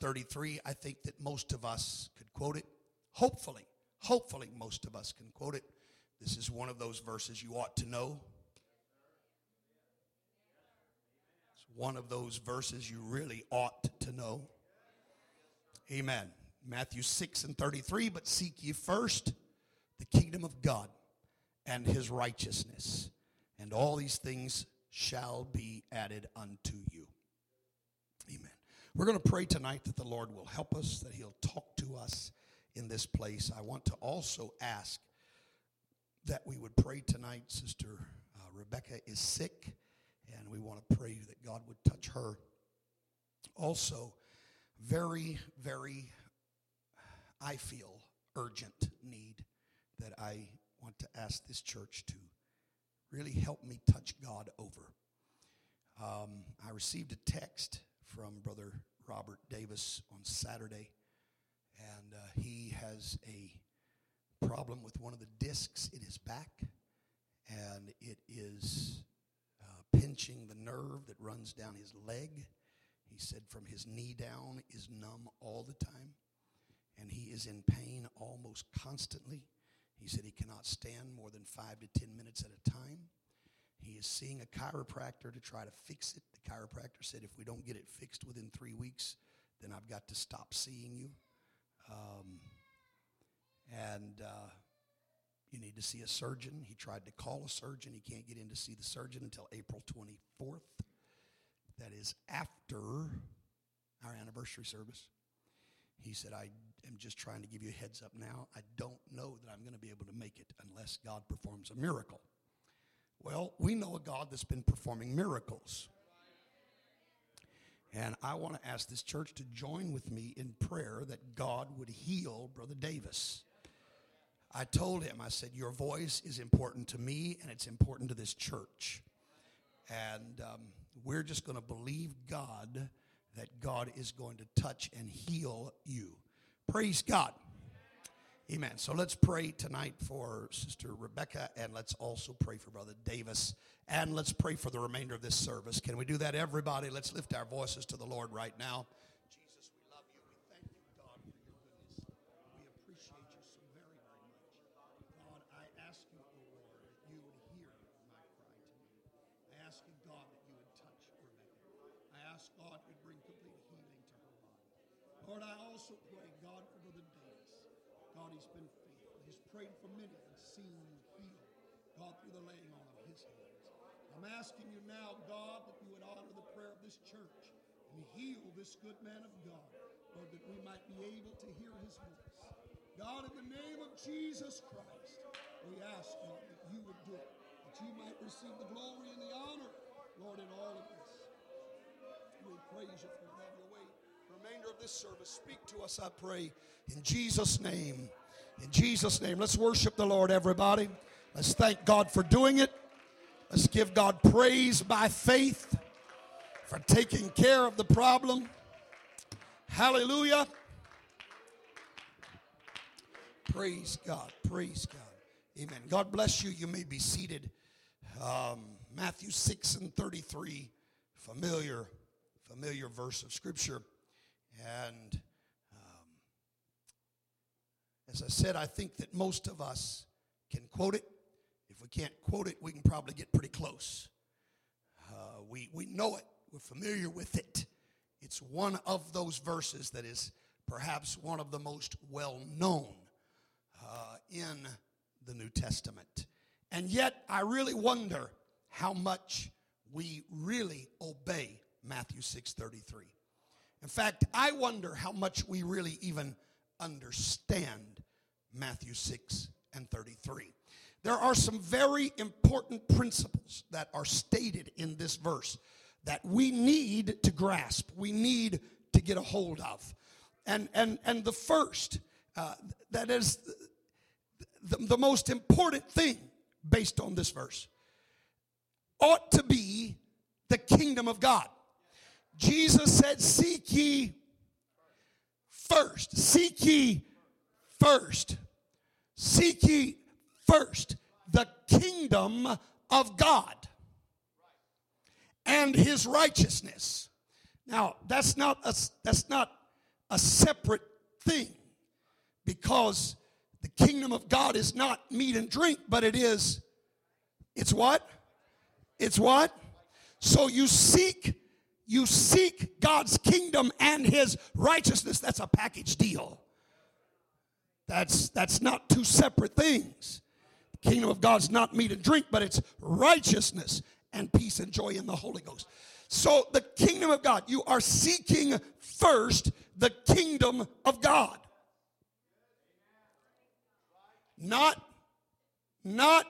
33. I think that most of us could quote it. Hopefully, hopefully, most of us can quote it. This is one of those verses you ought to know. It's one of those verses you really ought to know. Amen. Matthew 6 and 33. But seek ye first the kingdom of God and his righteousness, and all these things shall be added unto you. Amen. We're going to pray tonight that the Lord will help us, that He'll talk to us in this place. I want to also ask that we would pray tonight. Sister uh, Rebecca is sick, and we want to pray that God would touch her. Also, very, very, I feel urgent need that I want to ask this church to really help me touch God over. Um, I received a text from Brother Robert Davis on Saturday, and uh, he has a problem with one of the discs in his back, and it is uh, pinching the nerve that runs down his leg. He said from his knee down is numb all the time, and he is in pain almost constantly. He said he cannot stand more than five to ten minutes at a time. He is seeing a chiropractor to try to fix it. The chiropractor said, if we don't get it fixed within three weeks, then I've got to stop seeing you. Um, and uh, you need to see a surgeon. He tried to call a surgeon. He can't get in to see the surgeon until April 24th. That is after our anniversary service. He said, I am just trying to give you a heads up now. I don't know that I'm going to be able to make it unless God performs a miracle. Well, we know a God that's been performing miracles. And I want to ask this church to join with me in prayer that God would heal Brother Davis. I told him, I said, Your voice is important to me and it's important to this church. And um, we're just going to believe God that God is going to touch and heal you. Praise God. Amen. So let's pray tonight for Sister Rebecca and let's also pray for Brother Davis and let's pray for the remainder of this service. Can we do that, everybody? Let's lift our voices to the Lord right now. Jesus, we love you. We thank you, God, for your goodness. We appreciate you so very, very much. God, I ask you, O Lord, that you would hear my cry to me. I ask you, God, that you would touch Rebecca. I ask God you'd bring complete healing to her body. Lord, I also pray, God, for Brother God, he's been faithful. He's prayed for many and seen you heal. God, through the laying on of his hands. I'm asking you now, God, that you would honor the prayer of this church and heal this good man of God, Lord, that we might be able to hear his voice. God, in the name of Jesus Christ, we ask, God, that you would do it, that you might receive the glory and the honor, Lord, in all of this. We praise you for remainder of this service. Speak to us, I pray, in Jesus' name. In Jesus' name. Let's worship the Lord, everybody. Let's thank God for doing it. Let's give God praise by faith for taking care of the problem. Hallelujah. Praise God. Praise God. Amen. God bless you. You may be seated. Um, Matthew 6 and 33, familiar, familiar verse of Scripture. And um, as I said, I think that most of us can quote it. If we can't quote it, we can probably get pretty close. Uh, we, we know it, we're familiar with it. It's one of those verses that is perhaps one of the most well known uh, in the New Testament. And yet, I really wonder how much we really obey Matthew 6:33. In fact, I wonder how much we really even understand Matthew 6 and 33. There are some very important principles that are stated in this verse that we need to grasp, we need to get a hold of. And, and, and the first, uh, that is the, the most important thing based on this verse, ought to be the kingdom of God. Jesus said, Seek ye first. Seek ye first. Seek ye first the kingdom of God and his righteousness. Now, that's not a, that's not a separate thing because the kingdom of God is not meat and drink, but it is, it's what? It's what? So you seek, you seek God's kingdom and his righteousness. That's a package deal. That's that's not two separate things. The kingdom of God's not meat and drink, but it's righteousness and peace and joy in the Holy Ghost. So the kingdom of God, you are seeking first the kingdom of God. Not, not,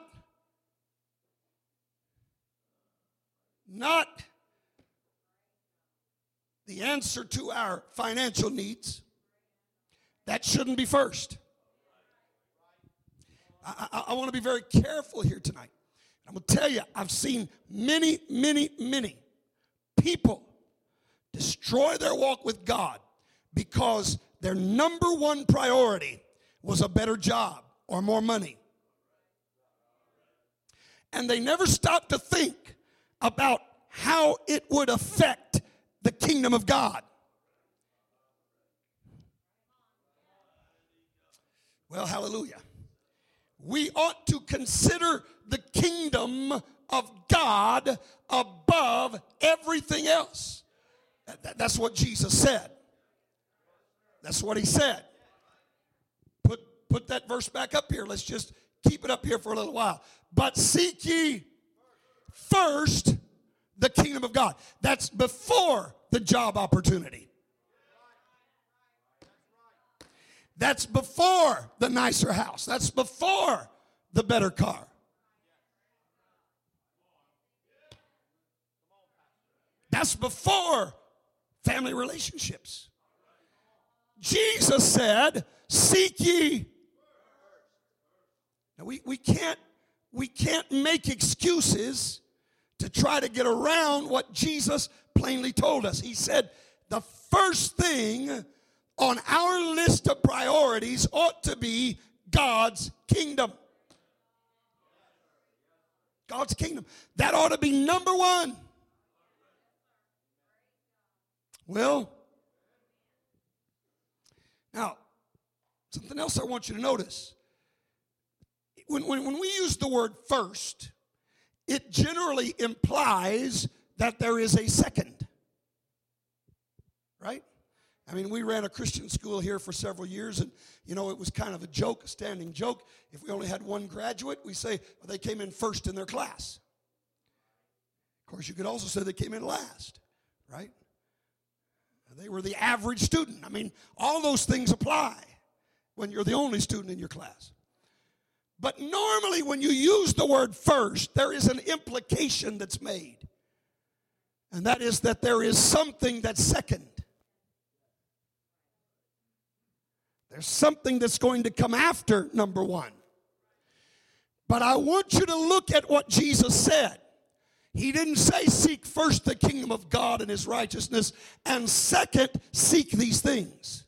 not the answer to our financial needs. That shouldn't be first. I, I, I want to be very careful here tonight. I'm going to tell you, I've seen many, many, many people destroy their walk with God because their number one priority was a better job or more money. And they never stopped to think about how it would affect the kingdom of God. Well, hallelujah. We ought to consider the kingdom of God above everything else. That's what Jesus said. That's what he said. Put, put that verse back up here. Let's just keep it up here for a little while. But seek ye first the kingdom of God. That's before the job opportunity. That's before the nicer house. That's before the better car. That's before family relationships. Jesus said, Seek ye. Now we, we can't we can't make excuses to try to get around what Jesus plainly told us. He said, the first thing on our list of priorities ought to be God's kingdom. God's kingdom. That ought to be number one. Well, now, something else I want you to notice. When, when, when we use the word first, it generally implies that there is a second. Right? I mean, we ran a Christian school here for several years, and you know, it was kind of a joke, a standing joke. If we only had one graduate, we say well, they came in first in their class. Of course, you could also say they came in last, right? They were the average student. I mean, all those things apply when you're the only student in your class. But normally, when you use the word first, there is an implication that's made. And that is that there is something that's second. There's something that's going to come after number one. But I want you to look at what Jesus said. He didn't say, Seek first the kingdom of God and his righteousness, and second, seek these things.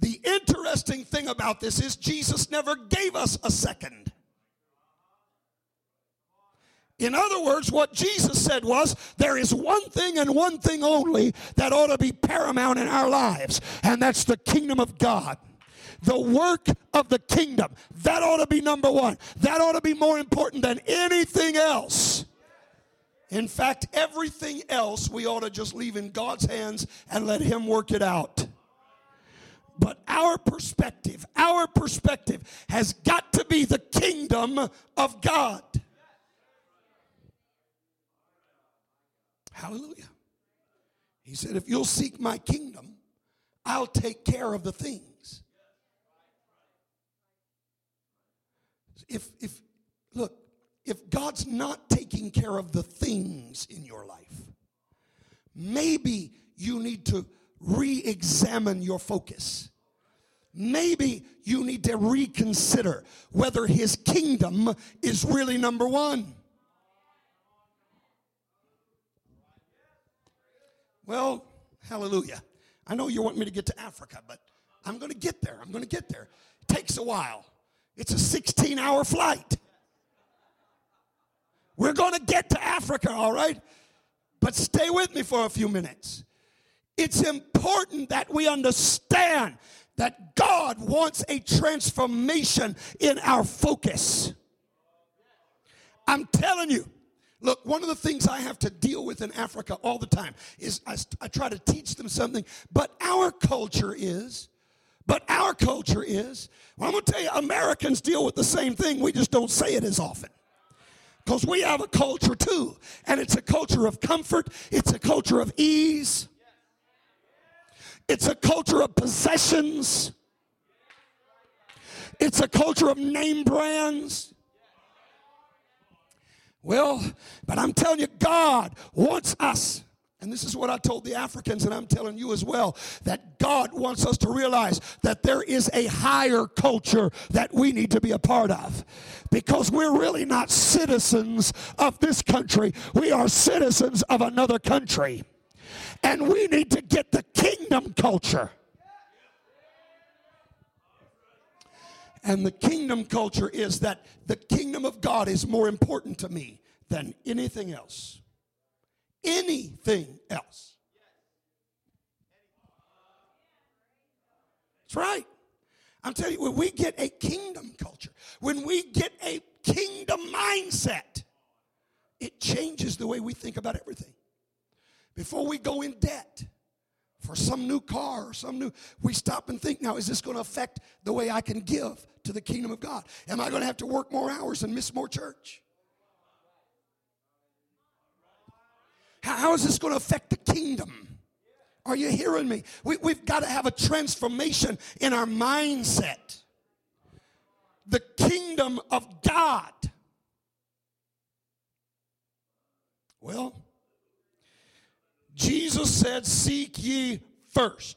The interesting thing about this is Jesus never gave us a second. In other words, what Jesus said was there is one thing and one thing only that ought to be paramount in our lives, and that's the kingdom of God the work of the kingdom. That ought to be number one. That ought to be more important than anything else. In fact, everything else we ought to just leave in God's hands and let Him work it out. But our perspective, our perspective has got to be the kingdom of God. Hallelujah. He said, if you'll seek my kingdom, I'll take care of the things. if, if, look, if God's not taking care of the things in your life, maybe you need to re examine your focus. Maybe you need to reconsider whether his kingdom is really number one. Well, hallelujah. I know you want me to get to Africa, but I'm going to get there. I'm going to get there. It takes a while. It's a 16 hour flight. We're going to get to Africa, all right? But stay with me for a few minutes. It's important that we understand that God wants a transformation in our focus. I'm telling you, look, one of the things I have to deal with in Africa all the time is I, I try to teach them something, but our culture is, but our culture is, well, I'm going to tell you, Americans deal with the same thing, we just don't say it as often. Because we have a culture too, and it's a culture of comfort, it's a culture of ease, it's a culture of possessions, it's a culture of name brands. Well, but I'm telling you, God wants us. And this is what I told the Africans, and I'm telling you as well that God wants us to realize that there is a higher culture that we need to be a part of. Because we're really not citizens of this country, we are citizens of another country. And we need to get the kingdom culture. And the kingdom culture is that the kingdom of God is more important to me than anything else. Anything else. That's right. I'm telling you, when we get a kingdom culture, when we get a kingdom mindset, it changes the way we think about everything. Before we go in debt, for some new car or some new we stop and think now is this going to affect the way i can give to the kingdom of god? Am i going to have to work more hours and miss more church? How, how is this going to affect the kingdom? Are you hearing me? We, we've got to have a transformation in our mindset. The kingdom of god. Well Jesus said, Seek ye first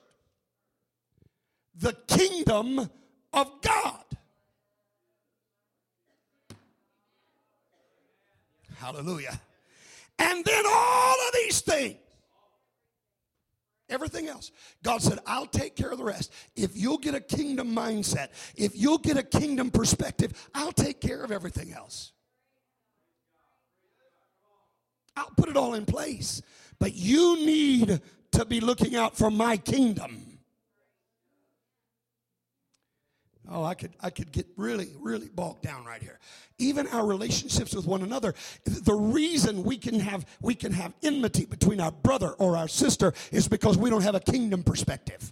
the kingdom of God. Hallelujah. And then all of these things, everything else, God said, I'll take care of the rest. If you'll get a kingdom mindset, if you'll get a kingdom perspective, I'll take care of everything else. I'll put it all in place. But you need to be looking out for my kingdom. Oh, I could I could get really really bogged down right here. Even our relationships with one another, the reason we can have we can have enmity between our brother or our sister is because we don't have a kingdom perspective.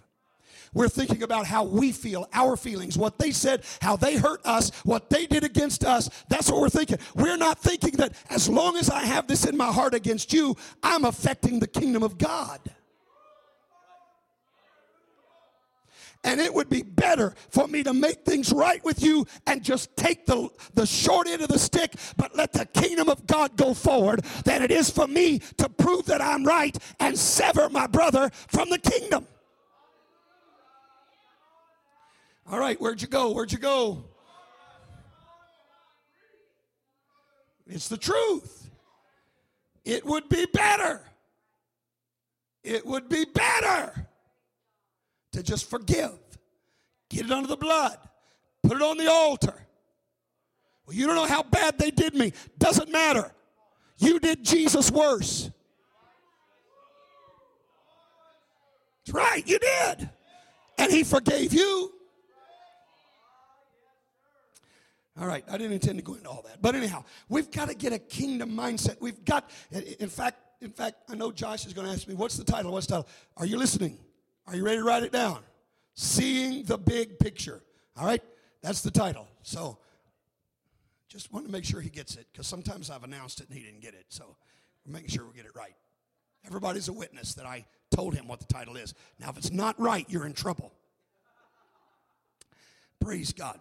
We're thinking about how we feel, our feelings, what they said, how they hurt us, what they did against us. That's what we're thinking. We're not thinking that as long as I have this in my heart against you, I'm affecting the kingdom of God. And it would be better for me to make things right with you and just take the, the short end of the stick, but let the kingdom of God go forward, than it is for me to prove that I'm right and sever my brother from the kingdom. All right, where'd you go? Where'd you go? It's the truth. It would be better. It would be better to just forgive, get it under the blood, put it on the altar. Well, you don't know how bad they did me. Doesn't matter. You did Jesus worse. That's right, you did. And he forgave you. All right, I didn't intend to go into all that. But anyhow, we've got to get a kingdom mindset. We've got, in fact, in fact, I know Josh is going to ask me, what's the title? What's the title? Are you listening? Are you ready to write it down? Seeing the big picture. All right, that's the title. So just want to make sure he gets it because sometimes I've announced it and he didn't get it. So we're making sure we get it right. Everybody's a witness that I told him what the title is. Now, if it's not right, you're in trouble. Praise God.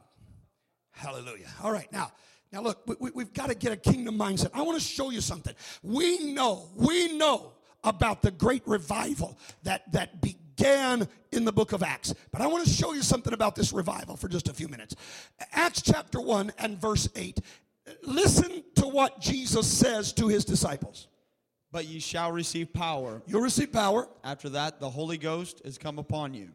Hallelujah. All right, now, now look, we, we, have got to get a kingdom mindset. I want to show you something. We know, we know about the great revival that, that began in the book of Acts. But I want to show you something about this revival for just a few minutes. Acts chapter 1 and verse 8. Listen to what Jesus says to his disciples. But ye shall receive power. You'll receive power. After that, the Holy Ghost is come upon you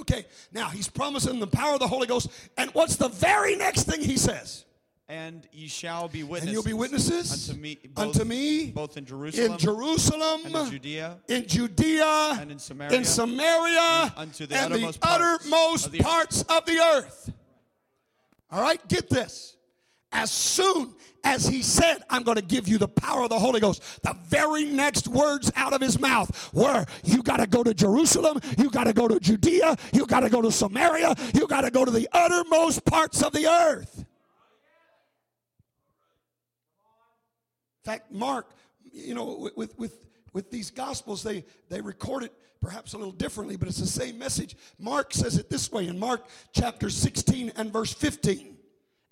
Okay, now he's promising the power of the Holy Ghost. And what's the very next thing he says? And ye shall be witnesses. And you'll be witnesses unto me, both, unto me both in Jerusalem, in Jerusalem, and in Judea, in Judea, and in Samaria, in Samaria, and unto the and the uttermost parts uttermost of the parts of the earth. All right, get this. As soon as he said, I'm going to give you the power of the Holy Ghost, the very next words out of his mouth were, You got to go to Jerusalem, you got to go to Judea, you got to go to Samaria, you got to go to the uttermost parts of the earth. In fact, Mark, you know, with, with, with these gospels, they, they record it perhaps a little differently, but it's the same message. Mark says it this way in Mark chapter 16 and verse 15.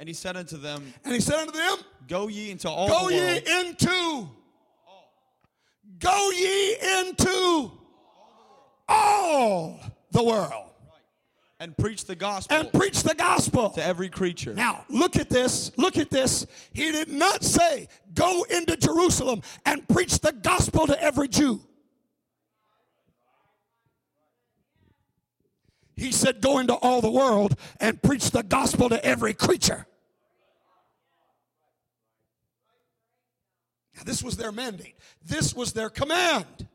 And he said unto them, And he said unto them, Go ye into all Go the ye into, go ye into all the world and preach the gospel and preach the gospel. to every creature. Now, look at this. Look at this. He did not say, Go into Jerusalem and preach the gospel to every Jew. He said, Go into all the world and preach the gospel to every creature. This was their mandate, this was their command.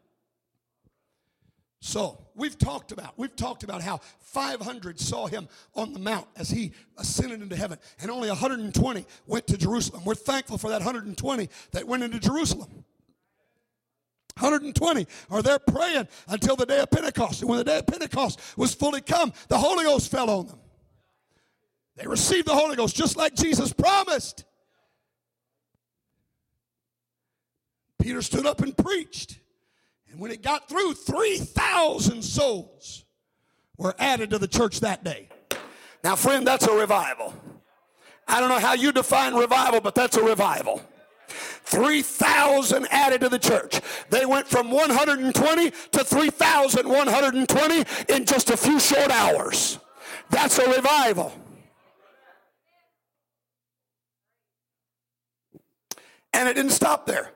So we've talked about we've talked about how 500 saw him on the mount as he ascended into heaven, and only 120 went to Jerusalem. We're thankful for that 120 that went into Jerusalem. 120 are there praying until the day of Pentecost. And when the day of Pentecost was fully come, the Holy Ghost fell on them. They received the Holy Ghost just like Jesus promised. Peter stood up and preached. And when it got through, 3,000 souls were added to the church that day. Now, friend, that's a revival. I don't know how you define revival, but that's a revival. 3,000 added to the church. They went from 120 to 3,120 in just a few short hours. That's a revival. And it didn't stop there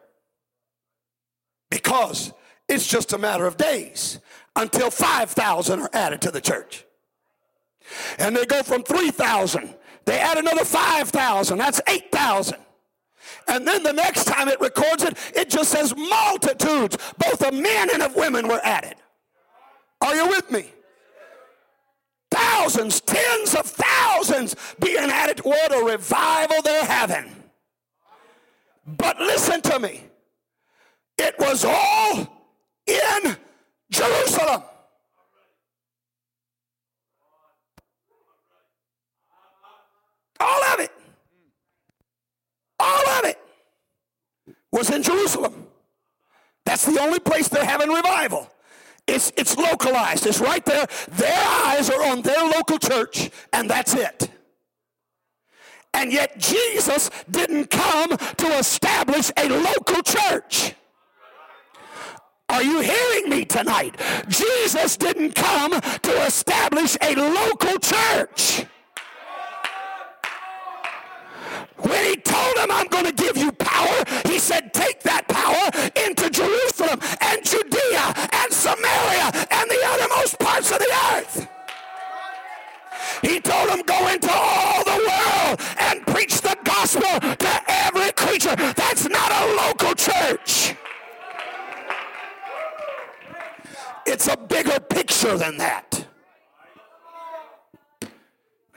because it's just a matter of days until 5,000 are added to the church. And they go from 3,000, they add another 5,000, that's 8,000. And then the next time it records it, it just says multitudes, both of men and of women were added. Are you with me? Thousands, tens of thousands being added. What a revival they're having. But listen to me. It was all in Jerusalem. All of it. All of it was in Jerusalem. That's the only place they're having revival. It's, it's localized. It's right there. Their eyes are on their local church, and that's it. And yet Jesus didn't come to establish a local church. Are you hearing me tonight? Jesus didn't come to establish a local church. When he told him, I'm going to give you power, he said, take that power into Jerusalem and Judea and Samaria and the uttermost parts of the earth. He told him, go into all the world and preach the gospel to every creature. That's not a local church. It's a bigger picture than that.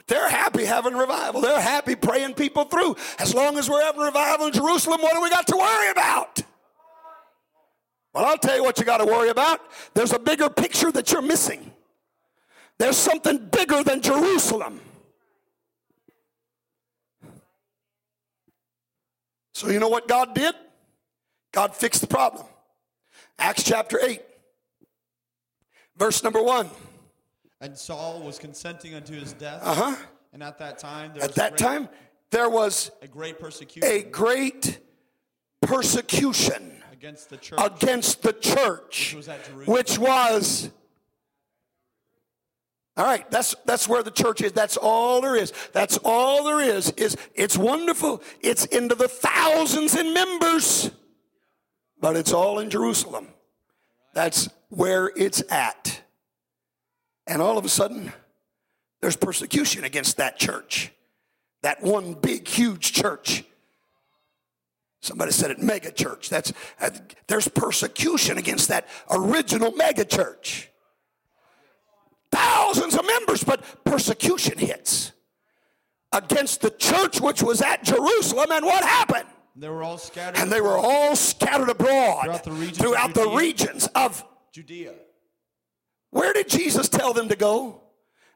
They're happy having revival. They're happy praying people through. As long as we're having revival in Jerusalem, what do we got to worry about? Well, I'll tell you what you got to worry about. There's a bigger picture that you're missing. There's something bigger than Jerusalem. So, you know what God did? God fixed the problem. Acts chapter 8, verse number 1. And Saul was consenting unto his death. Uh huh. And at that time, there At was that great, time, there was a great persecution a great persecution against the church. against the church, Which was at Jerusalem. which was. All right, that's that's where the church is. That's all there is. That's all there is. Is it's wonderful. It's into the thousands in members, but it's all in Jerusalem. That's where it's at. And all of a sudden, there's persecution against that church. that one big, huge church. Somebody said it mega church. That's uh, there's persecution against that original mega church. Thousands of members, but persecution hits against the church which was at Jerusalem. And what happened? They were all scattered. And they were all scattered abroad Throughout the throughout of the regions of Judea. where did Jesus tell them to go?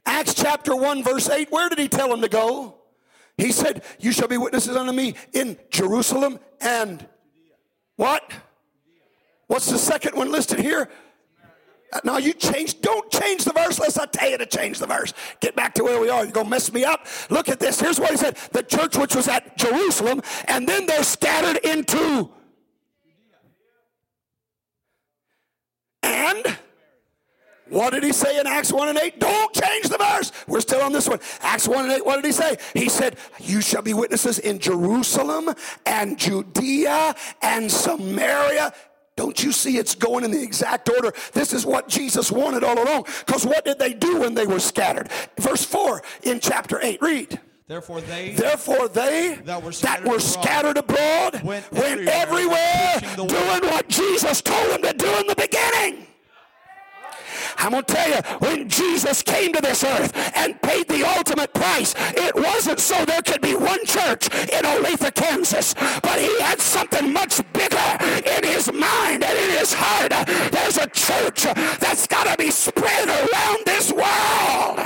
Acts chapter 1, verse 8. Where did he tell them to go? He said, You shall be witnesses unto me in Jerusalem and what? What's the second one listed here? Uh, Now you change, don't change the verse unless I tell you to change the verse. Get back to where we are. You're gonna mess me up. Look at this. Here's what he said: the church which was at Jerusalem, and then they're scattered into and what did he say in Acts 1 and 8? Don't change the verse. We're still on this one. Acts 1 and 8, what did he say? He said, You shall be witnesses in Jerusalem and Judea and Samaria. Don't you see it's going in the exact order? This is what Jesus wanted all along. Because what did they do when they were scattered? Verse 4 in chapter 8, read. Therefore they Therefore, they That were that scattered were abroad scattered abroad went went everywhere, everywhere preaching the word. doing what Jesus told them to do in the beginning. I'm going to tell you, when Jesus came to this earth and paid the ultimate price, it wasn't so there could be one church in Olathe, Kansas, but he had something much bigger in his mind and in his heart. There's a church that's got to be spread around this world.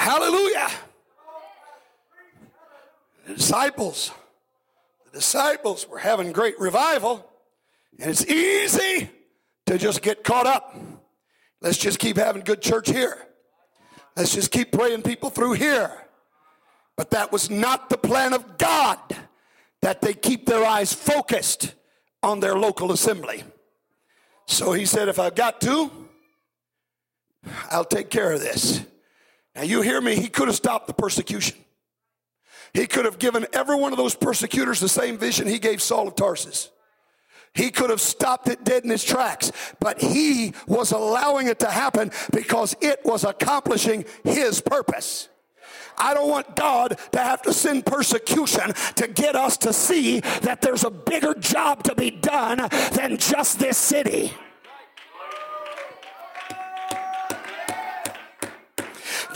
Hallelujah. The disciples, the disciples were having great revival, and it's easy to just get caught up. Let's just keep having good church here. Let's just keep praying people through here. But that was not the plan of God that they keep their eyes focused on their local assembly. So he said, if I've got to, I'll take care of this. Now, you hear me, he could have stopped the persecution. He could have given every one of those persecutors the same vision he gave Saul of Tarsus. He could have stopped it dead in its tracks, but he was allowing it to happen because it was accomplishing his purpose. I don't want God to have to send persecution to get us to see that there's a bigger job to be done than just this city.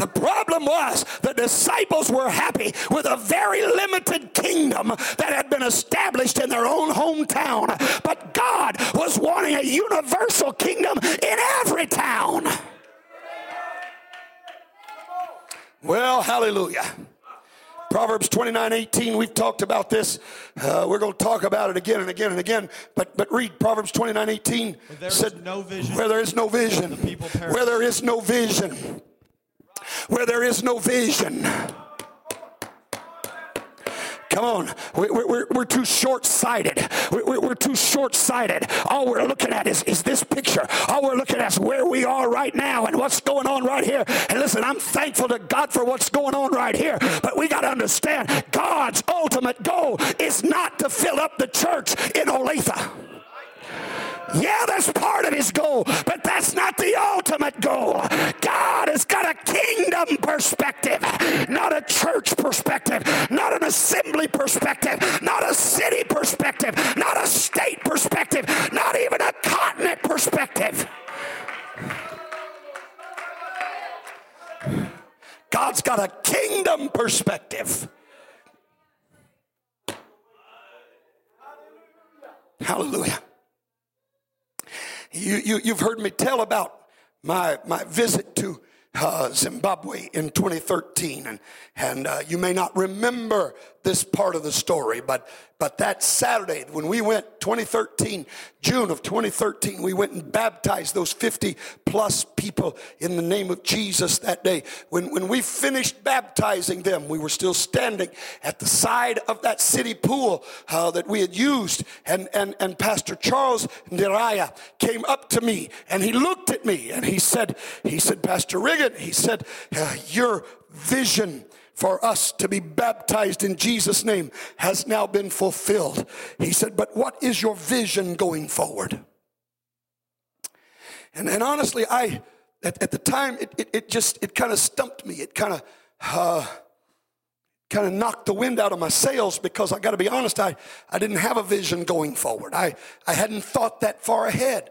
The problem was the disciples were happy with a very limited kingdom that had been established in their own hometown. But God was wanting a universal kingdom in every town. Well, hallelujah. Proverbs 29 18, we've talked about this. Uh, we're going to talk about it again and again and again. But, but read Proverbs 29 18. Where there is said, no vision, Where there is no vision. the. Where there is no vision. Where there is no vision. Come on, we, we, we're, we're too short sighted. We, we, we're too short sighted. All we're looking at is, is this picture. All we're looking at is where we are right now and what's going on right here. And listen, I'm thankful to God for what's going on right here. But we got to understand God's ultimate goal is not to fill up the church in Olathe. Yeah, that's part of his goal, but that's not the ultimate goal. God has got a kingdom perspective, not a church perspective, not an assembly perspective, not a city perspective, not a state perspective, not even a continent perspective. God's got a kingdom perspective. Hallelujah. You, you, you've heard me tell about my, my visit to uh, Zimbabwe in 2013, and, and uh, you may not remember this part of the story, but, but that Saturday when we went, 2013, June of 2013, we went and baptized those 50 plus people in the name of Jesus that day. When, when we finished baptizing them, we were still standing at the side of that city pool uh, that we had used, and, and, and Pastor Charles Ndiraya came up to me and he looked at me and he said, he said, Pastor Riggin, he said, uh, your vision for us to be baptized in Jesus' name has now been fulfilled. He said, But what is your vision going forward? And, and honestly, I at, at the time, it, it, it just, it kind of stumped me. It kind of, uh, kind of knocked the wind out of my sails because I got to be honest, I, I didn't have a vision going forward. I, I hadn't thought that far ahead.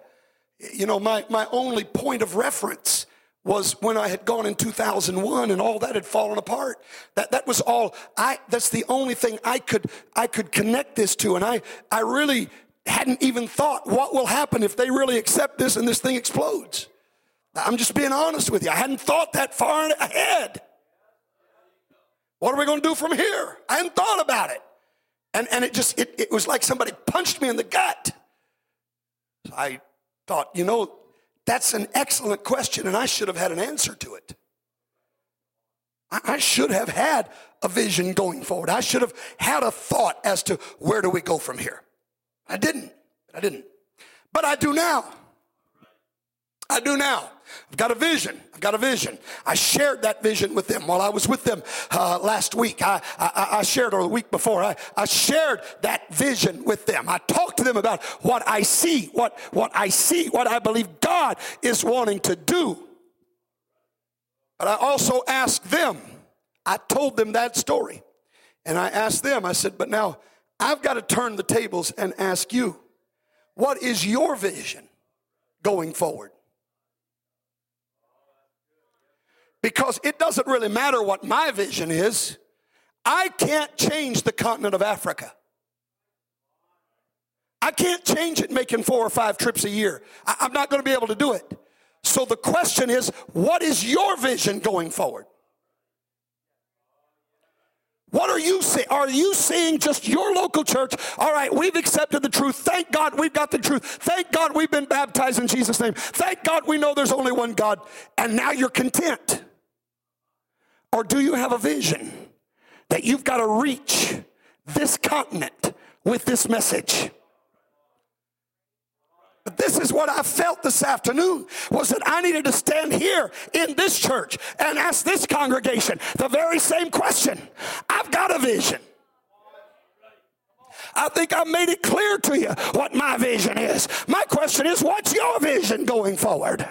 You know, my, my only point of reference was when I had gone in 2001 and all that had fallen apart. That, that was all I, that's the only thing I could, I could connect this to. And I, I really hadn't even thought what will happen if they really accept this and this thing explodes. I'm just being honest with you. I hadn't thought that far ahead. What are we going to do from here? I hadn't thought about it. And, and it just, it, it was like somebody punched me in the gut. I thought, you know, that's an excellent question, and I should have had an answer to it. I, should have had a vision going forward. I should have had a thought as to where do we go from here. I didn't. I didn't. But I do now. I do now. I've got a vision. I've got a vision. I shared that vision with them while I was with them uh, last week. I, I, I, shared, or the week before, I, I shared that vision with them. I talked to them about what I see, what, what I see, what I believe God is wanting to do. But I also asked them, I told them that story. And I asked them, I said, but now I've got to turn the tables and ask you, what is your vision going forward? Because it doesn't really matter what my vision is. I can't change the continent of Africa. I can't change it making four or five trips a year. I, am not going to be able to do it. So the question is, what is your vision going forward? What are you seeing? Are you seeing just your local church? All right, we've accepted the truth. Thank God we've got the truth. Thank God we've been baptized in Jesus' name. Thank God we know there's only one God. And now you're content. Or do you have a vision that you've got to reach this continent with this message? This is what I felt this afternoon was that I needed to stand here in this church and ask this congregation the very same question. I've got a vision. I think I made it clear to you what my vision is. My question is, what's your vision going forward?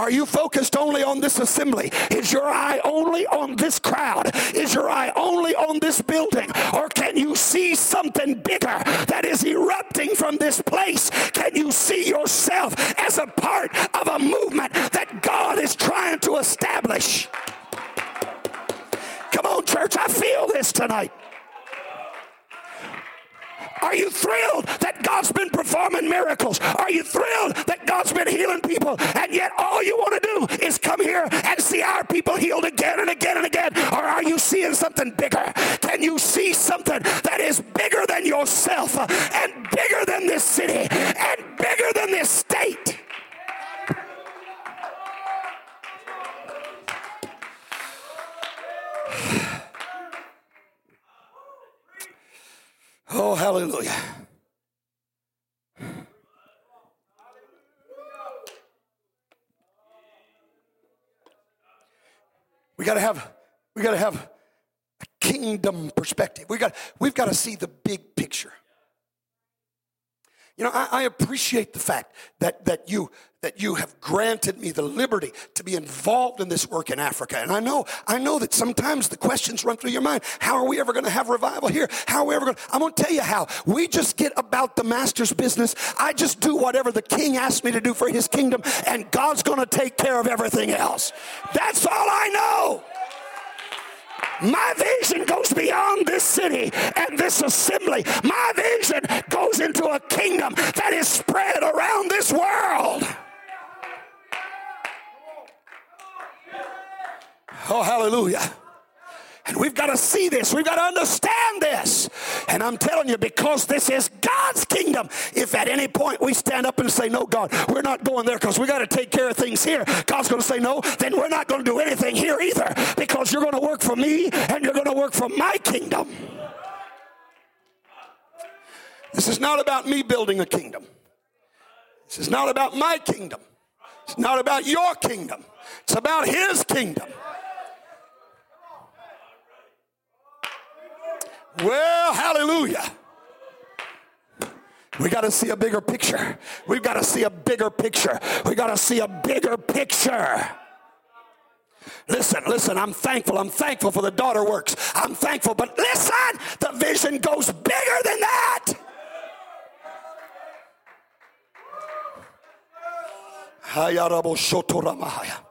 Are you focused only on this assembly? Is your eye only on this crowd? Is your eye only on this building? Or can you see something bigger that is erupting from this place? Can you see yourself as a part of a movement that God is trying to establish? Come on, church, I feel this tonight. Are you thrilled that God's been performing miracles? Are you thrilled that God's been healing people? And yet all you want to do is come here and see our people healed again and again and again. Or are you seeing something bigger? Can you see something that is bigger than yourself and bigger than this city and bigger than this state? Oh, hallelujah. We got to have we got to have a kingdom perspective. We got we've got to see the big picture. You know, I, I, appreciate the fact that, that, you, that you have granted me the liberty to be involved in this work in Africa. And I know, I know that sometimes the questions run through your mind. How are we ever going to have revival here? How are we ever going to? I'm going to tell you how. We just get about the master's business. I just do whatever the king asks me to do for his kingdom, and God's going to take care of everything else. That's all I know. My vision goes beyond this city and this assembly. My vision goes into a kingdom that is spread around this world. Oh, hallelujah. And we've got to see this. We've got to understand this. And I'm telling you, because this is God's kingdom, if at any point we stand up and say, No, God, we're not going there because we got to take care of things here, God's going to say, No, then we're not going to do anything here either because you're going to work for me and you're going to work for my kingdom. This is not about me building a kingdom. This is not about my kingdom. It's not about your kingdom. It's about his kingdom. Well, hallelujah. We got to see a bigger picture. We've got to see a bigger picture. We got to see a bigger picture. Listen, listen, I'm thankful. I'm thankful for the daughter works. I'm thankful, but listen, the vision goes bigger than that. Hayaraboshotoramahaya.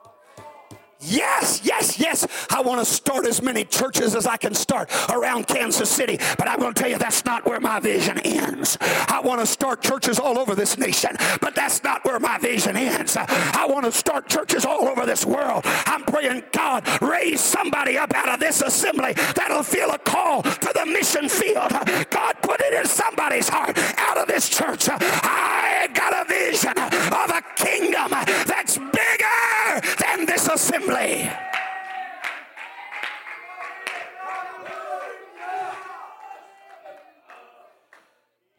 Yes, yes, yes. I want to start as many churches as I can start around Kansas City. But I'm going to tell you, that's not where my vision ends. I want to start churches all over this nation, but that's not where my vision ends. I want to start churches all over this world. I'm praying, God, raise somebody up out of this assembly that'll feel a call to the mission field. God, put it in somebody's heart out of this church. I got a vision of a kingdom that's bigger assembly.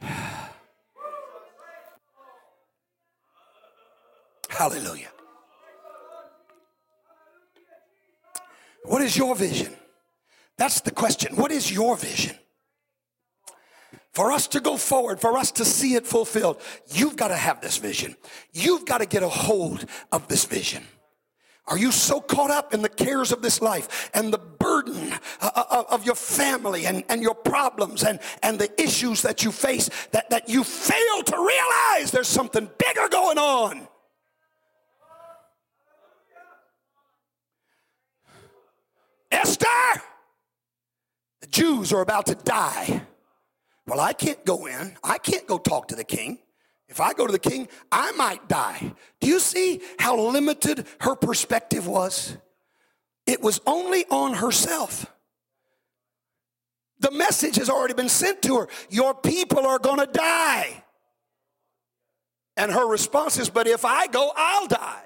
Hallelujah. What is your vision? That's the question. What is your vision? For us to go forward, for us to see it fulfilled, you've got to have this vision. You've got to get a hold of this vision. Are you so caught up in the cares of this life and the burden uh, uh, uh, of your family and, and your problems and, and the issues that you face that, that you fail to realize there's something bigger going on? Esther, the Jews are about to die. Well, I can't go in. I can't go talk to the king. If I go to the king, I might die. Do you see how limited her perspective was? It was only on herself. The message has already been sent to her. Your people are going to die. And her response is, But if I go, I'll die.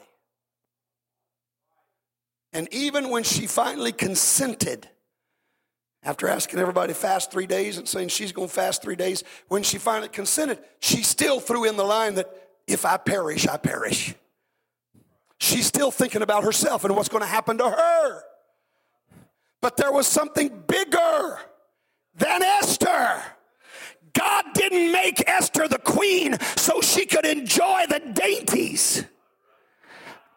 And even when she finally consented, after asking everybody to fast three days and saying she's going to fast three days, when she finally consented, she still threw in the line that if I perish, I perish. She's still thinking about herself and what's going to happen to her. But there was something bigger than Esther. God didn't make Esther the queen so she could enjoy the dainties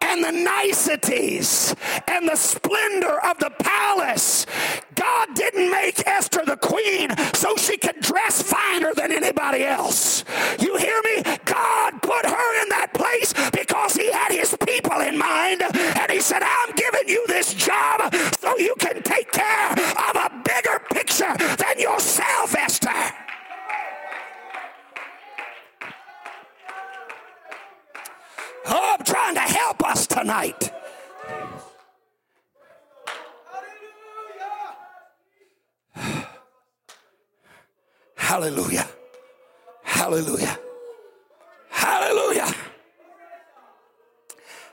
and the niceties and the splendor of the palace. God didn't make Esther the queen so she could dress finer than anybody else. You hear me? God put her in that place because he had his people in mind. And he said, I'm giving you this job so you can take care of a bigger picture than yourself, Esther. Hallelujah. Hallelujah. Hallelujah.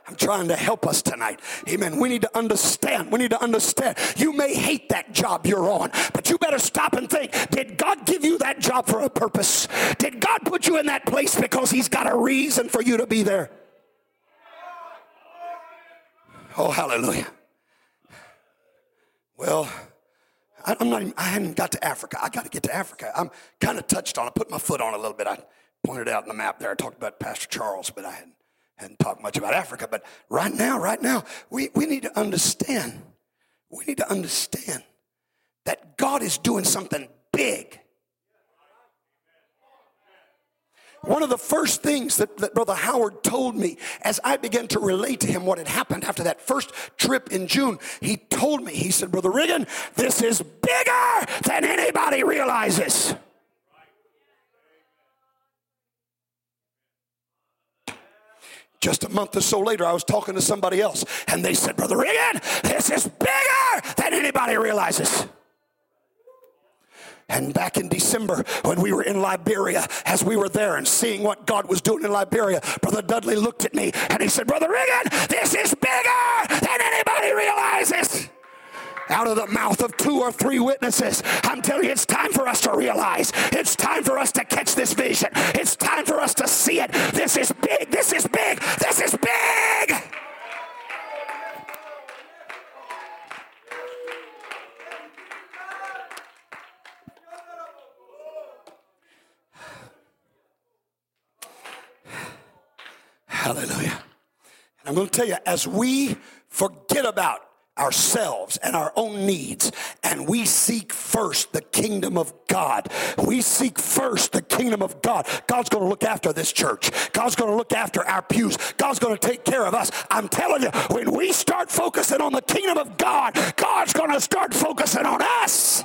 I'm trying to help us tonight. Amen. We need to understand. We need to understand. You may hate that job you're on, but you better stop and think Did God give you that job for a purpose? Did God put you in that place because He's got a reason for you to be there? Oh, hallelujah. Well, I'm not even, I hadn't got to Africa. I got to get to Africa. I'm kind of touched on it, put my foot on a little bit. I pointed out in the map there. I talked about Pastor Charles, but I hadn't, hadn't talked much about Africa. But right now, right now, we, we need to understand, we need to understand that God is doing something big One of the first things that, that, Brother Howard told me as I began to relate to him what had happened after that first trip in June, he told me, he said, Brother Riggin, this is bigger than anybody realizes. Just a month or so later, I was talking to somebody else, and they said, Brother Riggin, this is bigger than anybody realizes. And back in December, when we were in Liberia, as we were there and seeing what God was doing in Liberia, Brother Dudley looked at me and he said, Brother Riggin, this is bigger than anybody realizes. Out of the mouth of two or three witnesses, I'm telling you, it's time for us to realize. It's time for us to catch this vision. It's time for us to see it. This is big. This is big. This is big. Hallelujah. And I'm going to tell you, as we forget about ourselves and our own needs and we seek first the kingdom of God. We seek first the kingdom of God. God's going to look after this church. God's going to look after our pews. God's going to take care of us. I'm telling you, when we start focusing on the kingdom of God, God's going to start focusing on us.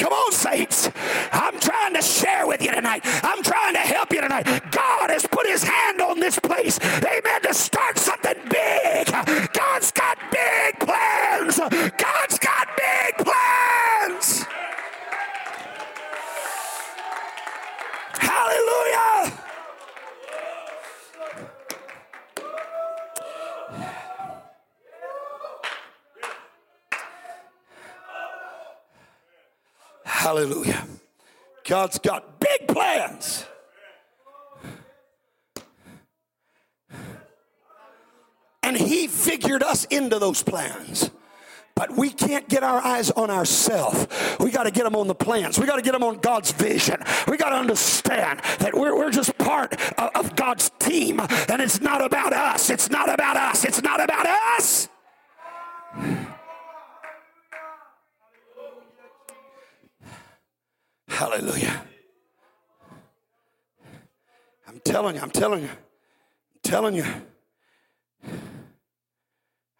Come on, saints. I'm trying to share with you tonight. I'm trying to help you tonight. God has put his hand on this place. Amen. To start something big. God's got big plans. God's God's got big plans. And He figured us into those plans. But we can't get our eyes on ourselves. We got to get them on the plans. We got to get them on God's vision. We got to understand that we're, we're just part of, of God's team. And it's not about us. It's not about us. It's not about us. Hallelujah. I'm telling you, I'm telling you, I'm telling you.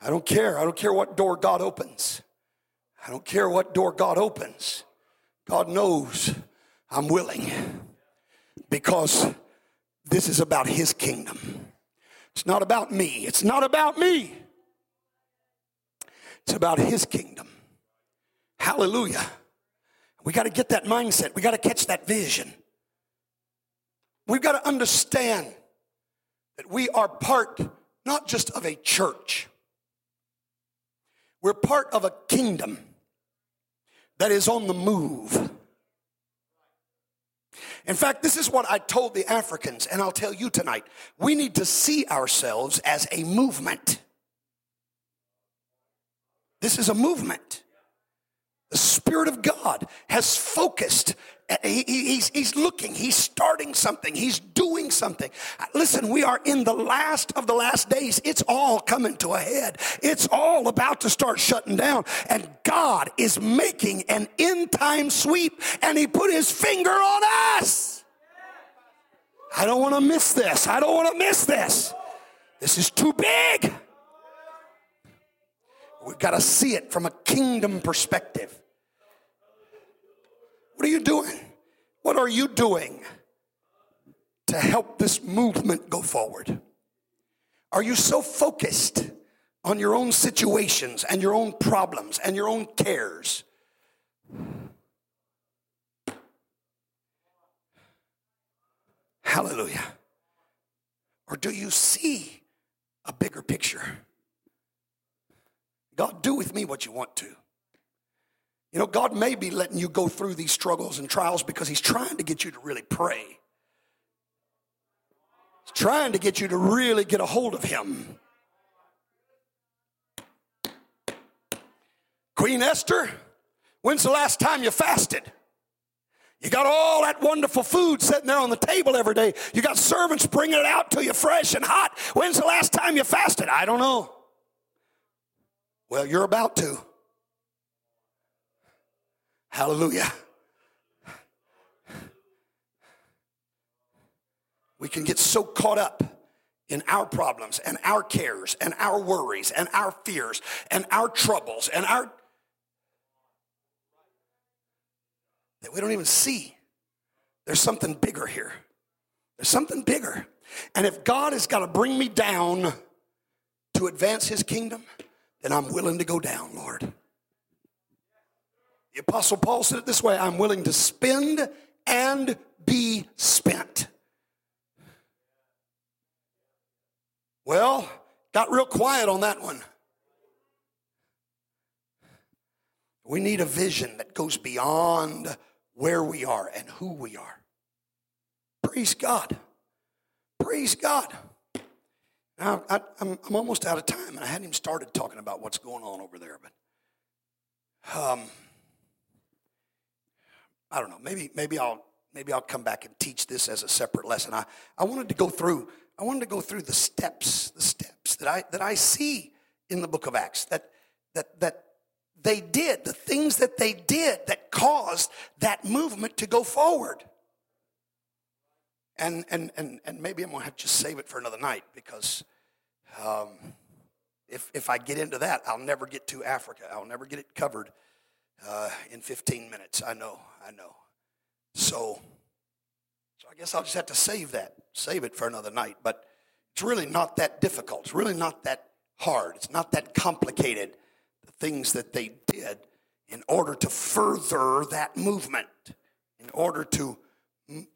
I don't care. I don't care what door God opens. I don't care what door God opens. God knows I'm willing because this is about His kingdom. It's not about me. It's not about me. It's about His kingdom. Hallelujah. We got to get that mindset. We got to catch that vision. We've got to understand that we are part not just of a church, we're part of a kingdom that is on the move. In fact, this is what I told the Africans, and I'll tell you tonight. We need to see ourselves as a movement. This is a movement. The Spirit of God has focused. Uh, he, he's, he's looking, he's starting something, he's doing something. Uh, listen, we are in the last of the last days. It's all coming to a head, it's all about to start shutting down. And God is making an end time sweep, and He put His finger on us. I don't want to miss this. I don't want to miss this. This is too big. We've got to see it from a kingdom perspective. What are you doing? What are you doing to help this movement go forward? Are you so focused on your own situations and your own problems and your own cares? Hallelujah. Or do you see a bigger picture? God, do with me what you want to. You know, God may be letting you go through these struggles and trials because He's trying to get you to really pray. He's trying to get you to really get a hold of Him. Queen Esther, when's the last time you fasted? You got all that wonderful food sitting there on the table every day. You got servants bringing it out to you fresh and hot. When's the last time you fasted? I don't know. Well, you're about to. Hallelujah. We can get so caught up in our problems and our cares and our worries and our fears and our troubles and our that we don't even see there's something bigger here. There's something bigger. And if God has got to bring me down to advance his kingdom, then I'm willing to go down, Lord. Apostle Paul said it this way I'm willing to spend and be spent. Well, got real quiet on that one. We need a vision that goes beyond where we are and who we are. Praise God. Praise God. Now, I, am almost out of time, and I hadn't even started talking about what's going on over there, but um, I don't know. Maybe maybe I'll maybe I'll come back and teach this as a separate lesson. I, I wanted to go through, I wanted to go through the steps, the steps that I that I see in the book of Acts that that that they did, the things that they did that caused that movement to go forward. And and and and maybe I'm gonna have to just save it for another night because um, if if I get into that, I'll never get to Africa. I'll never get it covered uh, in 15 minutes. I know, I know. So, so I guess I'll just have to save that, save it for another night. But it's really not that difficult. It's really not that hard. It's not that complicated. The things that they did in order to further that movement, in order to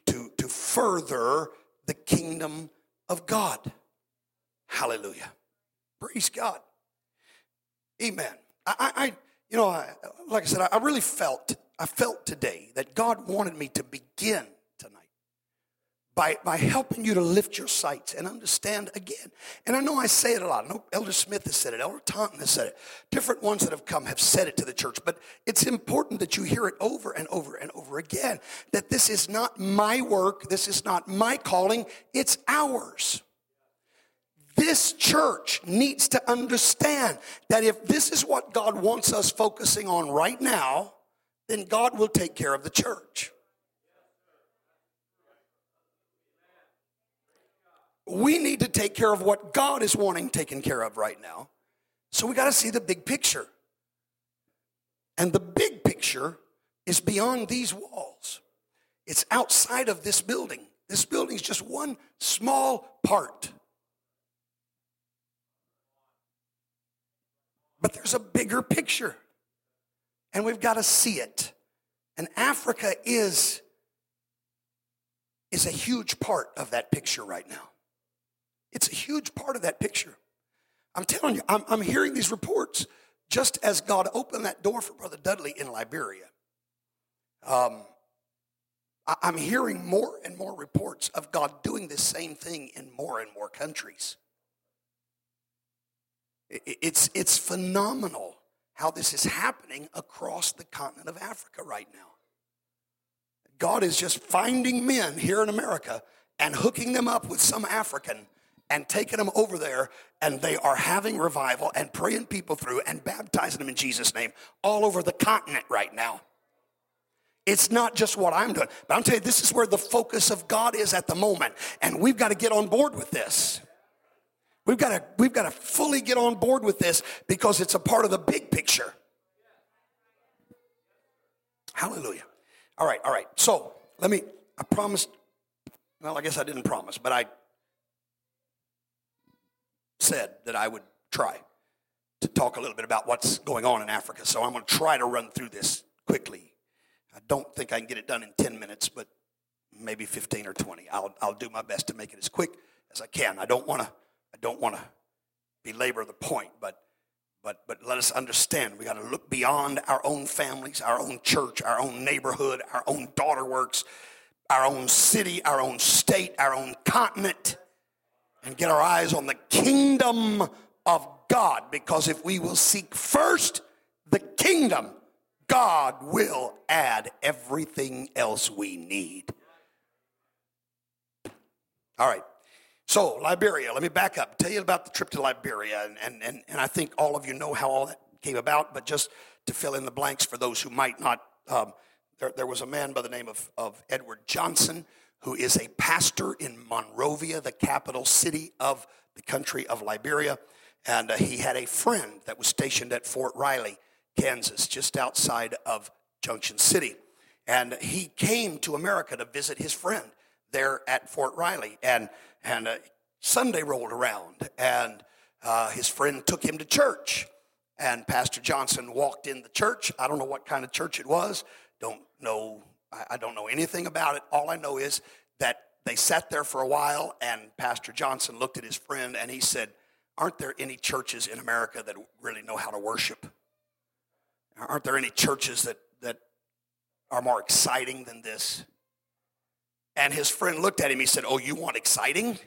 to to further the kingdom of God. Hallelujah. Praise God. Amen. I, I you know, I, like I said, I really felt, I felt today that God wanted me to begin tonight by, by helping you to lift your sights and understand again. And I know I say it a lot. I know Elder Smith has said it, Elder Taunton has said it. Different ones that have come have said it to the church, but it's important that you hear it over and over and over again that this is not my work, this is not my calling, it's ours. This church needs to understand that if this is what God wants us focusing on right now, then God will take care of the church. We need to take care of what God is wanting taken care of right now. So we got to see the big picture. And the big picture is beyond these walls. It's outside of this building. This building is just one small part But there's a bigger picture, and we've got to see it. And Africa is, is a huge part of that picture right now. It's a huge part of that picture. I'm telling you, I'm, I'm hearing these reports just as God opened that door for Brother Dudley in Liberia. Um, I, I'm hearing more and more reports of God doing the same thing in more and more countries. It's, it's phenomenal how this is happening across the continent of Africa right now. God is just finding men here in America and hooking them up with some African and taking them over there, and they are having revival and praying people through and baptizing them in Jesus' name all over the continent right now. It's not just what I'm doing, but I'm telling you, this is where the focus of God is at the moment, and we've got to get on board with this. We've got to, we've got to fully get on board with this because it's a part of the big picture. Hallelujah. All right, all right. So let me, I promised, well, I guess I didn't promise, but I said that I would try to talk a little bit about what's going on in Africa. So I'm going to try to run through this quickly. I don't think I can get it done in 10 minutes, but maybe 15 or 20. I'll, I'll do my best to make it as quick as I can. I don't want to I don't want to belabor the point, but but but let us understand we got to look beyond our own families, our own church, our own neighborhood, our own daughter works, our own city, our own state, our own continent, and get our eyes on the kingdom of God. Because if we will seek first the kingdom, God will add everything else we need. All right. So, Liberia, let me back up, tell you about the trip to Liberia. And, and, and, I think all of you know how all that came about, but just to fill in the blanks for those who might not, um, there, there was a man by the name of, of Edward Johnson who is a pastor in Monrovia, the capital city of the country of Liberia. And uh, he had a friend that was stationed at Fort Riley, Kansas, just outside of Junction City. And he came to America to visit his friend there at Fort Riley. And, and uh, Sunday rolled around, and uh, his friend took him to church. And Pastor Johnson walked in the church. I don't know what kind of church it was. Don't know. I, I don't know anything about it. All I know is that they sat there for a while, and Pastor Johnson looked at his friend and he said, Aren't there any churches in America that really know how to worship? Aren't there any churches that, that are more exciting than this? And his friend looked at him. He said, Oh, you want exciting?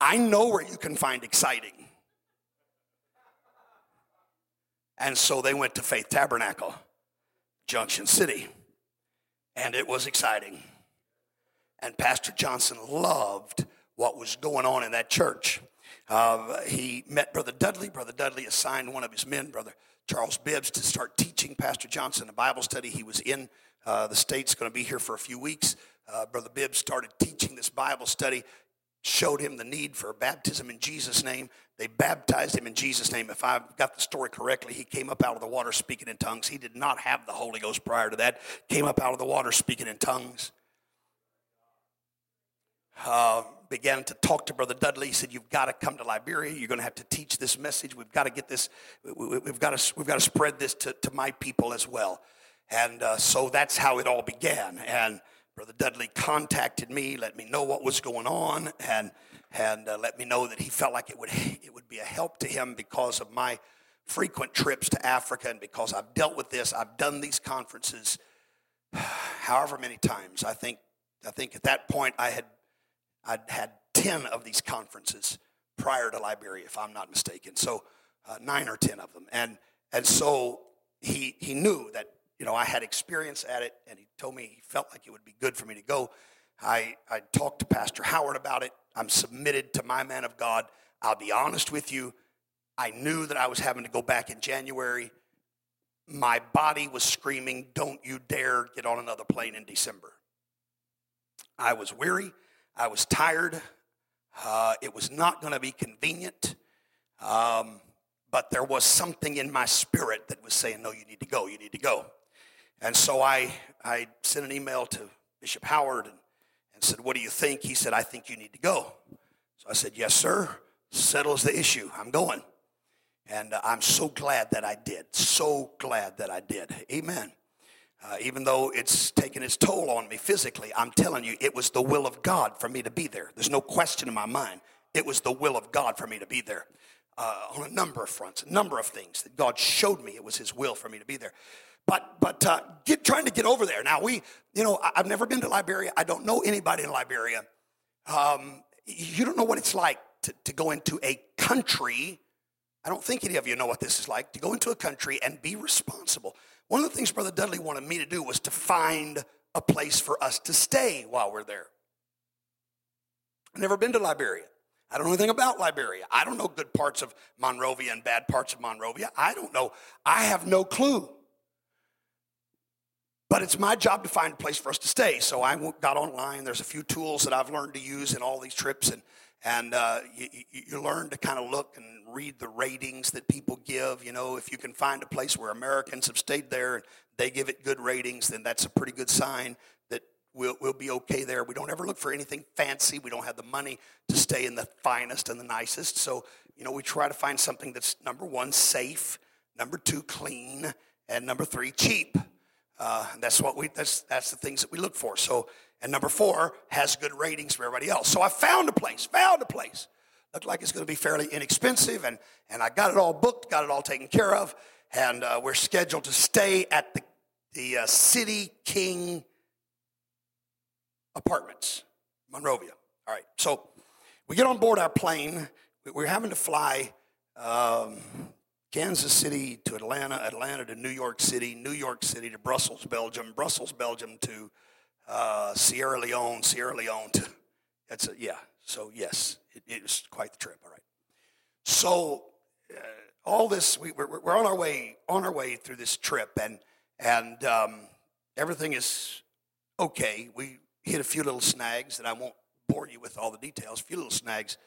I know where you can find exciting. And so they went to Faith Tabernacle, Junction City. and it was exciting. And Pastor Johnson loved what was going on in that church. Uh, he met Brother Dudley. Brother Dudley assigned one of his men, Brother Charles Bibbs, to start teaching Pastor Johnson a Bible study. He was in uh, the States, going to be here for a few weeks. Uh, Brother Bibbs started teaching this Bible study, showed him the need for baptism in Jesus' name. They baptized him in Jesus' name. If I've got the story correctly, he came up out of the water speaking in tongues. He did not have the Holy Ghost prior to that, came up out of the water speaking in tongues. Uh, began to talk to Brother Dudley. He said, "You've got to come to Liberia. You're going to have to teach this message. We've got to get this. We, have got to we've got to spread this to, to my people as well." And uh, so that's how it all began. And Brother Dudley contacted me, let me know what was going on, and and uh, let me know that he felt like it would it would be a help to him because of my frequent trips to Africa and because I've dealt with this. I've done these conferences however many times. I think I think at that point I had I'd had ten of these conferences prior to Liberia, if I'm not mistaken. So uh, nine or ten of them, and and so he he knew that you know, I had experience at it, and he told me he felt like it would be good for me to go. I, I talked to Pastor Howard about it. I'm submitted to my man of God. I'll be honest with you. I knew that I was having to go back in January. My body was screaming, Don't you dare get on another plane in December. I was weary. I was tired. Uh, it was not going to be convenient. Um, but there was something in my spirit that was saying, No, you need to go. You need to go. And so I, I sent an email to Bishop Howard and, and said, What do you think? He said, I think you need to go. So I said, Yes, sir. Settles the issue. I'm going. And uh, I'm so glad that I did. So glad that I did. Amen. Uh, even though it's taken its toll on me physically, I'm telling you, it was the will of God for me to be there. There's no question in my mind. It was the will of God for me to be there uh, on a number of fronts, a number of things that God showed me it was His will for me to be there. But but uh, get, trying to get over there. Now we, you know, I've never been to Liberia. I don't know anybody in Liberia. Um, you don't know what it's like to, to go into a country. I don't think any of you know what this is like to go into a country and be responsible. One of the things Brother Dudley wanted me to do was to find a place for us to stay while we're there. I've never been to Liberia. I don't know anything about Liberia. I don't know good parts of Monrovia and bad parts of Monrovia. I don't know. I have no clue. But it's my job to find a place for us to stay. So I got online. There's a few tools that I've learned to use in all these trips, and and uh, you, you, learn to kind of look and read the ratings that people give. You know, if you can find a place where Americans have stayed there and they give it good ratings, then that's a pretty good sign that we'll, we'll be okay there. We don't ever look for anything fancy. We don't have the money to stay in the finest and the nicest. So, you know, we try to find something that's number one, safe, number two, clean, and number three, cheap. Uh, that's what we that's that's the things that we look for. So, and number four has good ratings for everybody else. So I found a place, found a place. Looked like it's going to be fairly inexpensive, and and I got it all booked, got it all taken care of, and uh, we're scheduled to stay at the the uh, City King Apartments, Monrovia. All right, so we get on board our plane. We're having to fly. Um, Kansas City to Atlanta, Atlanta to New York City, New York City to Brussels, Belgium, Brussels, Belgium to uh, Sierra Leone, Sierra Leone to, that's a, yeah. So yes, it, it was quite the trip. All right. So uh, all this, we, are we're on our way, on our way through this trip and, and um, everything is okay. We hit a few little snags that I won't bore you with all the details, a few little snags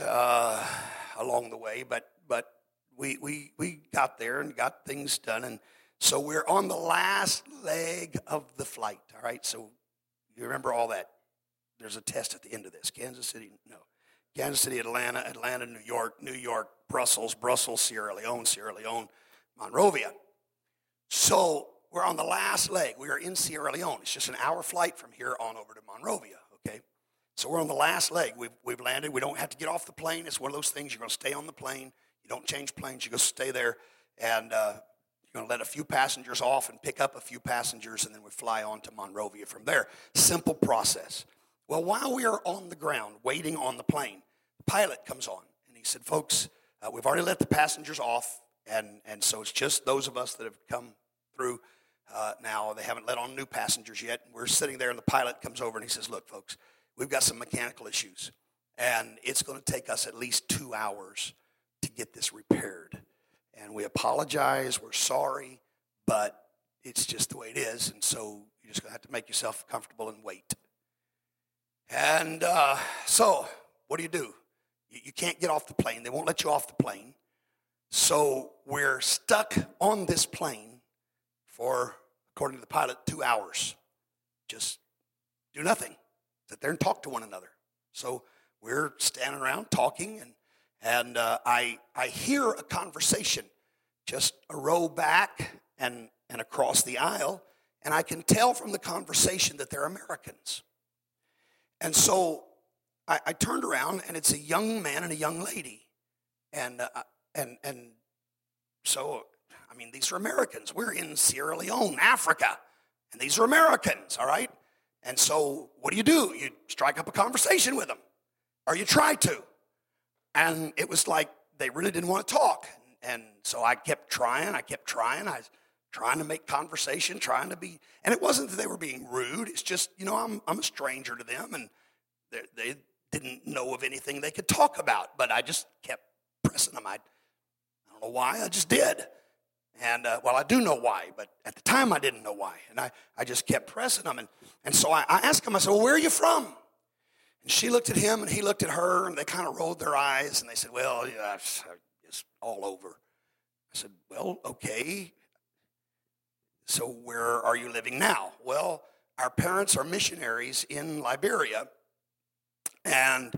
uh, along the way, but, but we, we, we got there and got things done. And so we're on the last leg of the flight, all right? So you remember all that. There's a test at the end of this. Kansas City, no. Kansas City, Atlanta, Atlanta, New York, New York, Brussels, Brussels, Sierra Leone, Sierra Leone, Monrovia. So we're on the last leg. We are in Sierra Leone. It's just an hour flight from here on over to Monrovia, okay? So we're on the last leg. We've, we've landed. We don't have to get off the plane. It's one of those things you're going to stay on the plane. You don't change planes, you go stay there, and uh, you're going to let a few passengers off and pick up a few passengers, and then we fly on to Monrovia from there. Simple process. Well, while we are on the ground waiting on the plane, the pilot comes on and he said, Folks, uh, we've already let the passengers off, and, and so it's just those of us that have come through. uh, now. They haven't let on new passengers yet. We're sitting there, and the pilot comes over and he says, Look, folks, we've got some mechanical issues, and it's going to take us at least two hours get this repaired. And we apologize, we're sorry, but it's just the way it is. And so you're just going to have to make yourself comfortable and wait. And uh, so, what do you do? You, you can't get off the plane, they won't let you off the plane. So, we're stuck on this plane for, according to the pilot, two hours. Just do nothing, sit there and talk to one another. So, we're standing around talking, and, and uh, I, I hear a conversation just a row back and, and across the aisle, and I can tell from the conversation that they're Americans. And so I, I turned around, and it's a young man and a young lady. And, uh, and, and so, I mean, these are Americans. We're in Sierra Leone, Africa, and these are Americans, all right? And so, what do you do? You strike up a conversation with them, or you try to. And it was like they really didn't want to talk. And so I kept trying, I kept trying. I was trying to make conversation, trying to be, and it wasn't that they were being rude. It's just, you know, I'm, I'm a stranger to them and they didn't know of anything they could talk about, but I just kept pressing them. I, I don't know why, I just did. And uh, well, I do know why, but at the time I didn't know why. And I, I just kept pressing them. And, and so I, I asked them, I said, Well, where are you from? And she looked at him and he looked at her and they kind of rolled their eyes and they said, Well, yeah, it's all over. I said, Well, okay. So where are you living now? Well, our parents are missionaries in Liberia, and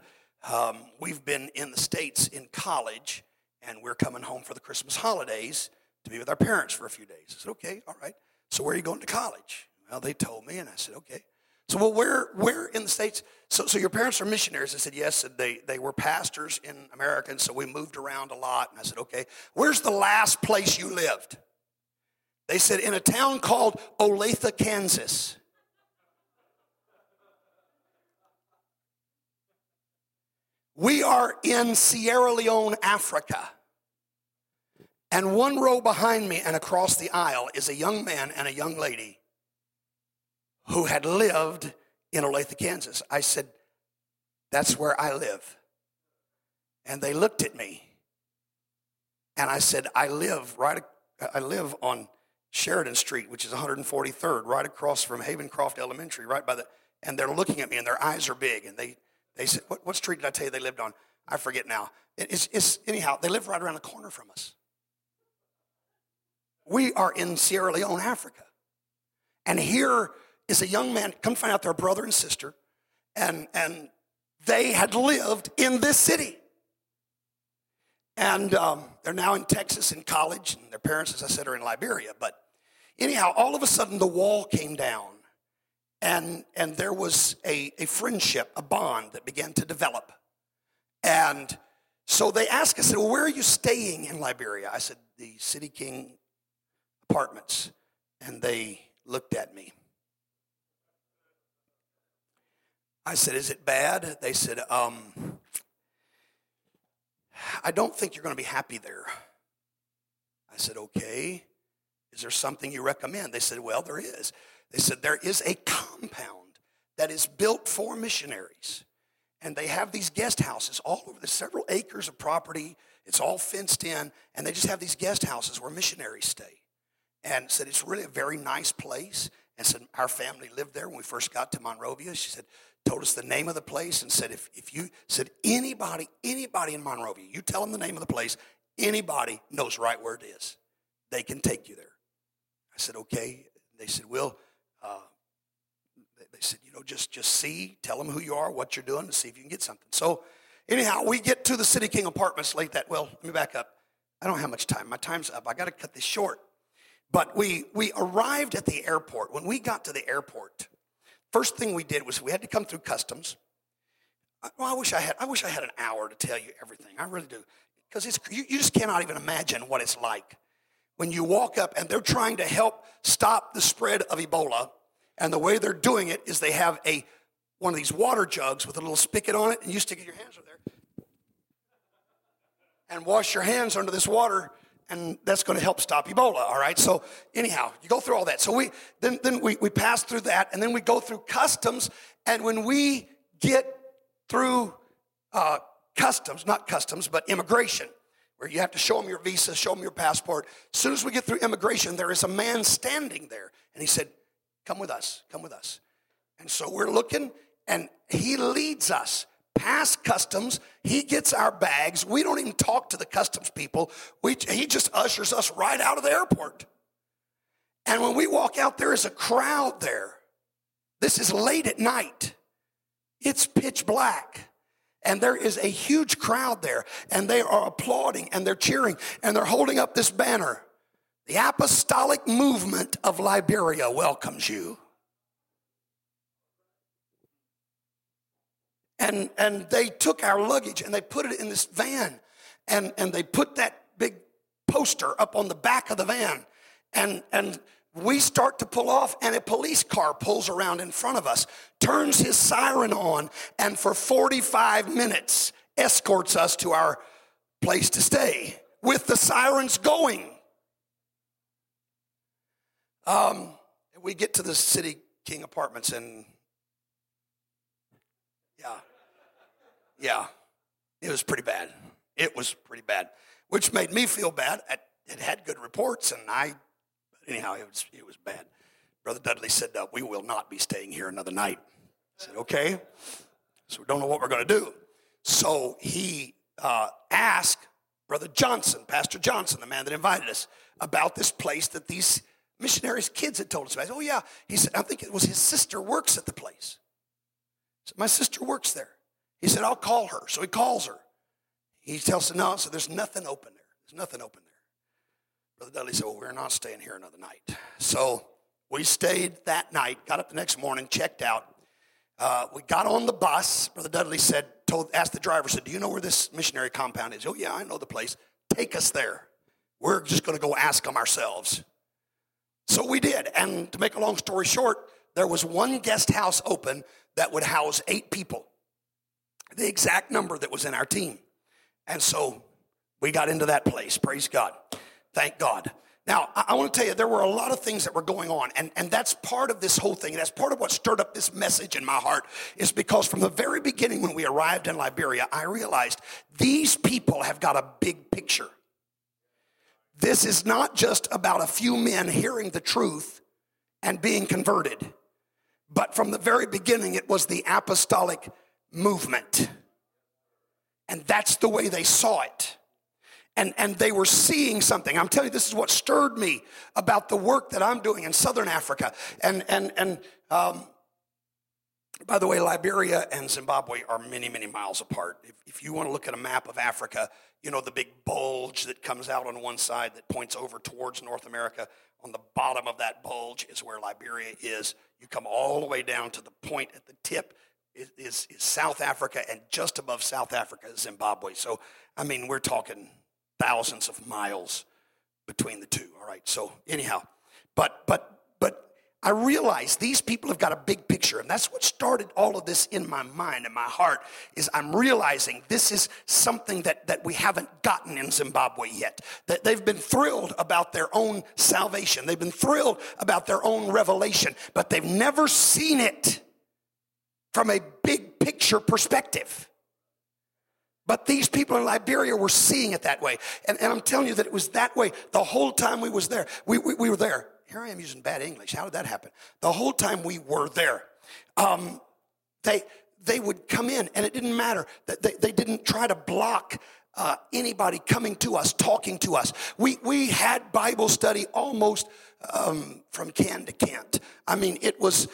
um, we've been in the States in college, and we're coming home for the Christmas holidays to be with our parents for a few days. I said, Okay, all right. So where are you going to college? Well, they told me, and I said, Okay. So, well, where, where in the States? So, so your parents are missionaries? I said, yes. And they, they were pastors in America, and so we moved around a lot. And I said, okay, where's the last place you lived? They said, in a town called Olathe, Kansas. We are in Sierra Leone, Africa. And one row behind me and across the aisle is a young man and a young lady who had lived in Olathe, Kansas. I said, That's where I live. And they looked at me. And I said, I live right, I live on Sheridan Street, which is 143rd, right across from Havencroft Elementary, right by the, and they're looking at me and their eyes are big. And they, they said, what, what street did I tell you they lived on? I forget now. It's, it's, anyhow, they live right around the corner from us. We are in Sierra Leone, Africa. And here is a young man, come find out they're brother and sister, and, and they had lived in this city. And um, they're now in Texas in college, and their parents, as I said, are in Liberia. But anyhow, all of a sudden the wall came down, and, and there was a, a friendship, a bond that began to develop. And so they asked, said, Well, where are you staying in Liberia? I said, The City King apartments. And they looked at me. I said, Is it bad? They said, um, I don't think you're going to be happy there. I said, Okay. Is there something you recommend? They said, Well, there is. They said, There is a compound that is built for missionaries. And they have these guest houses all over. the several acres of property. It's all fenced in. And they just have these guest houses where missionaries stay. And said, It's really a very nice place. And said, Our family lived there when we first got to Monrovia. She said, told us the name of the place and said, if, if you said anybody, anybody in Monrovia, you tell them the name of the place, anybody knows right where it is. They can take you there. I said, okay. They said, well, uh, they said, you know, just just see, tell them who you are, what you're doing, and see if you can get something. So, anyhow, we get to the City King Apartments late that. Well, let me back up. I don't have much time. My time's up. I got to cut this short. But we we arrived at the airport. When we got to the airport, First thing we did was we had to come through customs. Well, I wish I had. I wish I had an hour to tell you everything. I really do, because it's you, you just cannot even imagine what it's like when you walk up and they're trying to help stop the spread of Ebola, and the way they're doing it is they have a one of these water jugs with a little spigot on it, and you stick your hands in there and wash your hands under this water and that's going to help stop Ebola. All right. So anyhow, you go through all that. So we then then we we pass through that, and then we go through customs. And when we get through uh, customs, not customs, but immigration, where you have to show them your visa, show them your passport. As soon as we get through immigration, there is a man standing there, and he said, "Come with us. Come with us." And so we're looking, and he leads us past customs. He gets our bags. We don't even talk to the customs people. We, he just ushers us right out of the airport. And when we walk out, there is a crowd there. This is late at night. It's pitch black. And there is a huge crowd there, and they are applauding and they're cheering and they're holding up this banner. The apostolic movement of Liberia welcomes you. And and they took our luggage and they put it in this van. And and they put that big poster up on the back of the van. And and we start to pull off and a police car pulls around in front of us turns his siren on and for 45 minutes escorts us to our place to stay with the sirens going. Um, we get to the city king apartments and yeah. Yeah. It was pretty bad. It was pretty bad, which made me feel bad. It had good reports, and I, anyhow, it was, it was bad. Brother Dudley said, uh, We will not be staying here another night. I said, Okay. So we don't know what we're going to do. So he uh, asked Brother Johnson, Pastor Johnson, the man that invited us, about this place that these missionaries' kids had told us about. Oh, yeah. He said, I think it was his sister works at the place. So my sister works there. He said, I'll call her. So he calls her. He tells her, no, so there's nothing open there. There's nothing open there. Brother Dudley said, well, we're not staying here another night. So we stayed that night, got up the next morning, checked out. Uh, we got on the bus. Brother Dudley said, told, asked the driver, said, do you know where this missionary compound is? Oh, yeah, I know the place. Take us there. We're just going to go ask them ourselves. So we did. And to make a long story short, there was one guest house open that would house eight people, the exact number that was in our team. And so we got into that place. Praise God. Thank God. Now, I, I want to tell you, there were a lot of things that were going on, and, and that's part of this whole thing. That's part of what stirred up this message in my heart, is because from the very beginning when we arrived in Liberia, I realized these people have got a big picture. This is not just about a few men hearing the truth and being converted. But from the very beginning, it was the apostolic movement. And that's the way they saw it. And, and they were seeing something. I'm telling you, this is what stirred me about the work that I'm doing in Southern Africa. And, and, and um, by the way, Liberia and Zimbabwe are many, many miles apart. If, if you want to look at a map of Africa, you know the big bulge that comes out on one side that points over towards North America. On the bottom of that bulge is where Liberia is. You come all the way down to the point at the tip is, is, is South Africa, and just above South Africa is Zimbabwe. So, I mean, we're talking thousands of miles between the two. All right. So, anyhow, but but but I realize these people have got a big picture, and that's what started all of this in my mind and my heart. Is I'm realizing this is something that, that we haven't gotten in Zimbabwe yet. That they've been thrilled about their own salvation, they've been thrilled about their own revelation, but they've never seen it from a big picture perspective. But these people in Liberia were seeing it that way. And, and I'm telling you that it was that way the whole time we was there. We, we, we were there here I am using bad English. How did that happen? The whole time we were there, um, they they would come in, and it didn't matter. They, they didn't try to block uh, anybody coming to us, talking to us. We we had Bible study almost um, from can to can't. I mean, it was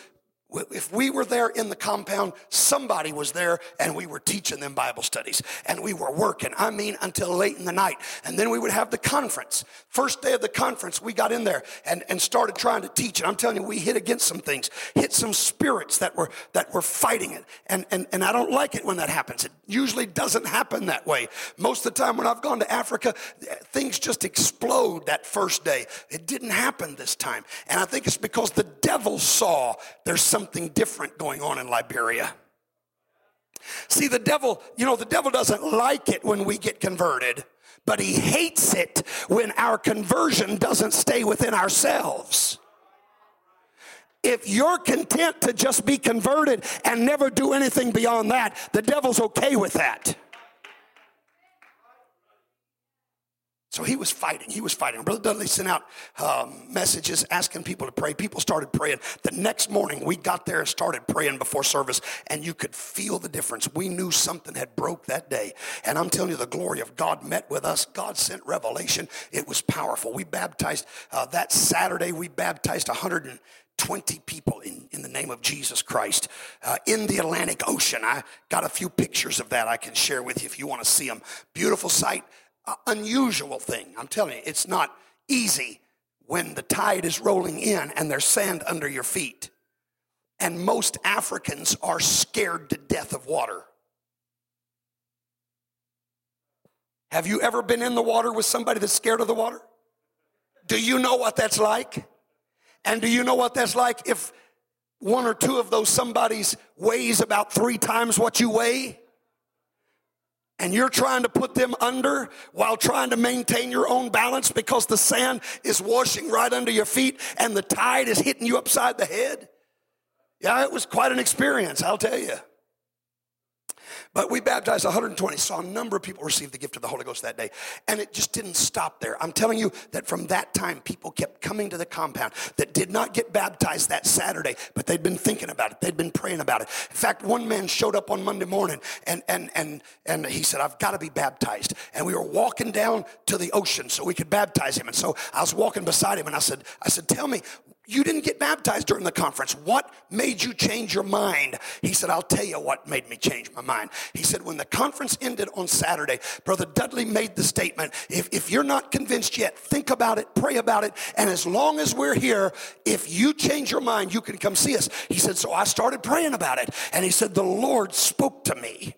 if we were there in the compound, somebody was there and we were teaching them Bible studies and we were working, I mean, until late in the night. And then we would have the conference. First day of the conference, we got in there and, and started trying to teach. And I'm telling you, we hit against some things, hit some spirits that were, that were fighting it. And, and, and I don't like it when that happens. It usually doesn't happen that way. Most of the time when I've gone to Africa, things just explode that first day. It didn't happen this time. And I think it's because the devil saw there's some something different going on in Liberia. See, the devil, you know, the devil doesn't like it when we get converted but he hates it when our conversion doesn't stay within ourselves. If you're content to just be converted and never do anything beyond that, the devil's okay with that. So he was fighting. He was fighting. Brother Dudley sent out um, messages asking people to pray. People started praying. The next morning, we got there and started praying before service, and you could feel the difference. We knew something had broke that day. And I'm telling you, the glory of God met with us. God sent revelation. It was powerful. We baptized uh, that Saturday. We baptized 120 people in, in the name of Jesus Christ uh, in the Atlantic Ocean. I got a few pictures of that I can share with you if you want to see them. Beautiful sight unusual thing. I'm telling you, it's not easy when the tide is rolling in and there's sand under your feet. And most Africans are scared to death of water. Have you ever been in the water with somebody that's scared of the water? Do you know what that's like? And do you know what that's like if one or two of those somebodies weighs about three times what you weigh? And you're trying to put them under while trying to maintain your own balance because the sand is washing right under your feet and the tide is hitting you upside the head. Yeah, it was quite an experience, I'll tell you. But we baptized 120, saw a number of people receive the gift of the Holy Ghost that day. And it just didn't stop there. I'm telling you that from that time, people kept coming to the compound that did not get baptized that Saturday, but they'd been thinking about it. They'd been praying about it. In fact, one man showed up on Monday morning and, and, and, and he said, I've got to be baptized. And we were walking down to the ocean so we could baptize him. And so I was walking beside him and I said, I said, tell me, you didn't get baptized during the conference. What made you change your mind? He said, I'll tell you what made me change my mind. He said, when the conference ended on Saturday, Brother Dudley made the statement if, if you're not convinced yet, think about it, pray about it, and as long as we're here, if you change your mind, you can come see us. He said, so I started praying about it, and he said, the Lord spoke to me.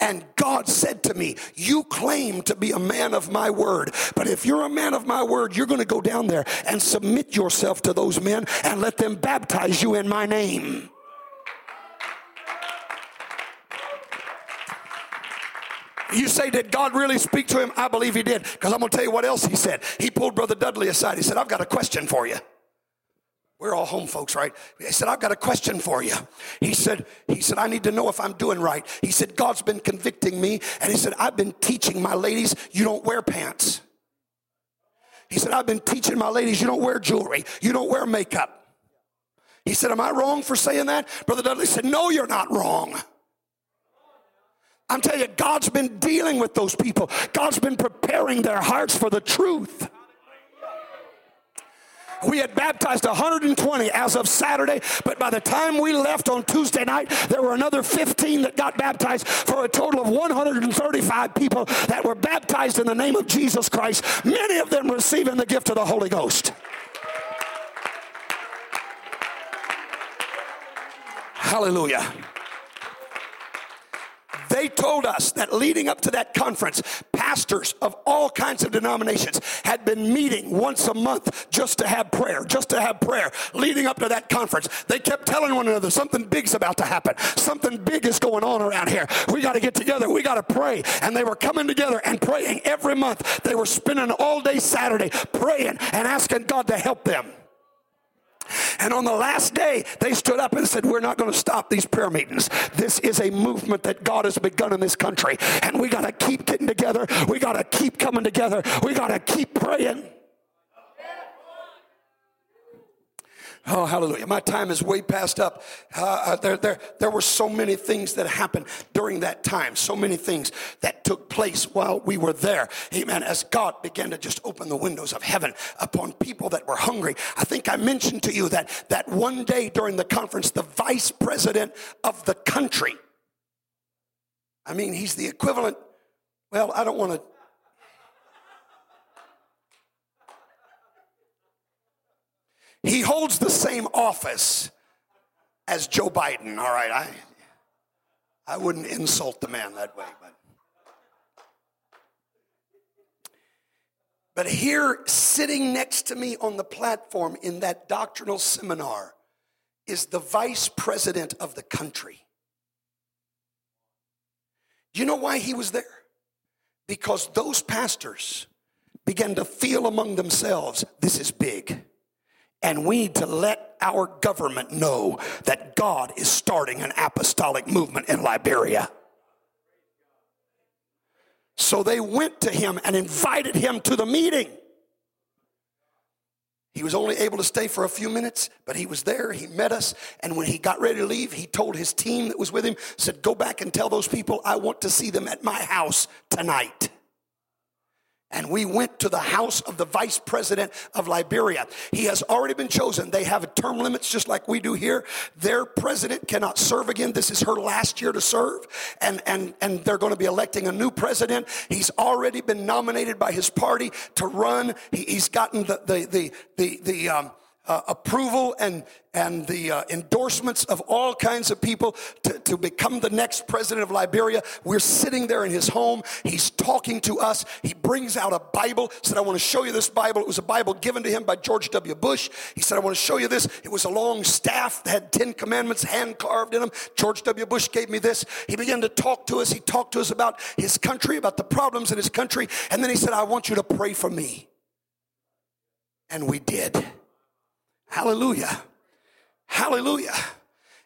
And God said to me, You claim to be a man of my word, but if you're a man of my word, you're going to go down there and submit yourself to those men and let them baptize you in my name. You say, Did God really speak to him? I believe he did. Because I'm going to tell you what else he said. He pulled Brother Dudley aside. He said, I've got a question for you. We're all home folks, right? He said, I've got a question for you. He said, he said, I need to know if I'm doing right. He said, God's been convicting me. And he said, I've been teaching my ladies, you don't wear pants. He said, I've been teaching my ladies, you don't wear jewelry, you don't wear makeup. He said, Am I wrong for saying that? Brother Dudley said, No, you're not wrong. I'm telling you, God's been dealing with those people. God's been preparing their hearts for the truth. We had baptized 120 as of Saturday, but by the time we left on Tuesday night, there were another 15 that got baptized for a total of 135 people that were baptized in the name of Jesus Christ, many of them receiving the gift of the Holy Ghost. Hallelujah. They told us that leading up to that conference, pastors of all kinds of denominations had been meeting once a month just to have prayer, just to have prayer. Leading up to that conference, they kept telling one another something big's about to happen. Something big is going on around here. We got to get together. We got to pray. And they were coming together and praying every month. They were spending all day Saturday praying and asking God to help them. And on the last day, they stood up and said, We're not going to stop these prayer meetings. This is a movement that God has begun in this country. And we got to keep getting together. We got to keep coming together. We got to keep praying. Oh, hallelujah. My time is way past up. Uh, uh, there, there, there were so many things that happened during that time, so many things that took place while we were there. Amen. As God began to just open the windows of heaven upon people that were hungry. I think I mentioned to you that, that one day during the conference, the vice president of the country, I mean, he's the equivalent, well, I don't want to He holds the same office as Joe Biden. All right, I I wouldn't insult the man that way, but But here, sitting next to me on the platform in that doctrinal seminar, is the vice president of the country. Do you know why he was there? because those pastors began to feel among themselves this is big. And we need to let our government know that God is starting an apostolic movement in Liberia. So they went to him and invited him to the meeting. He was only able to stay for a few minutes, but he was there. He met us. And when he got ready to leave, he told his team that was with him, said, Go back and tell those people I want to see them at my house tonight and we went to the house of the vice president of Liberia. He has already been chosen. They have term limits just like we do here. Their president cannot serve again. This is her last year to serve, and and and they're going to be electing a new president. He's already been nominated by his party to run. He, he's gotten the the the the, the um, uh, approval and, and the uh, endorsements of all kinds of people to, to become the next president of Liberia. We're sitting there in his home. He's talking to us. He brings out a Bible, said, I want to show you this Bible. It was a Bible given to him by George W. Bush. He said, I want to show you this. It was a long staff that had 10 commandments hand carved in them. George W. Bush gave me this. He began to talk to us. He talked to us about his country, about the problems in his country. And then he said, I want you to pray for me. And we did. Hallelujah. Hallelujah.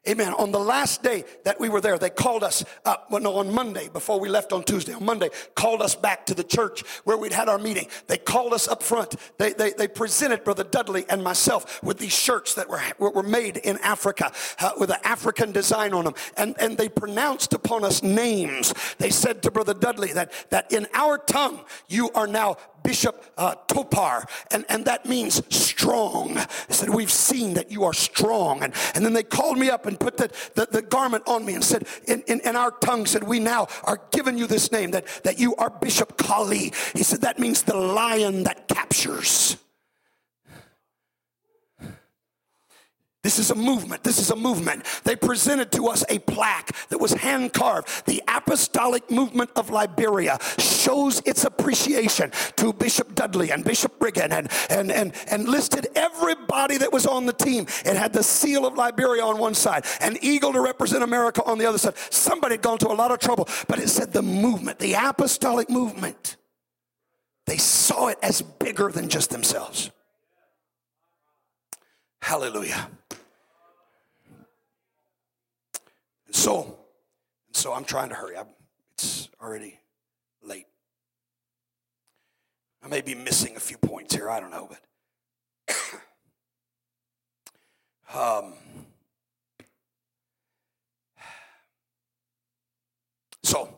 Amen. On the last day that we were there, they called us up, well, no, on Monday, before we left on Tuesday, on Monday, called us back to the church where we'd had our meeting. They called us up front. They, they, they presented Brother Dudley and myself with these shirts that were, were made in Africa uh, with an African design on them. And, and they pronounced upon us names. They said to Brother Dudley that, that in our tongue, you are now Bishop uh, Topar, and, and that means strong. They said, We've seen that you are strong. And, and then they called me up and put the, the, the garment on me and said, in, in, in, our tongue, said, We now are giving you this name, that, that you are Bishop Kali. He said, That means the lion that captures. This is a movement. This is a movement. They presented to us a plaque that was hand carved. The apostolic movement of Liberia shows its appreciation to Bishop Dudley and Bishop Brigham and, and, and, and listed everybody that was on the team. It had the seal of Liberia on one side, an eagle to represent America on the other side. Somebody had gone to a lot of trouble, but it said the movement, the apostolic movement. They saw it as bigger than just themselves. Hallelujah. And so, and so I'm trying to hurry. I'm, it's already late. I may be missing a few points here. I don't know, but um, so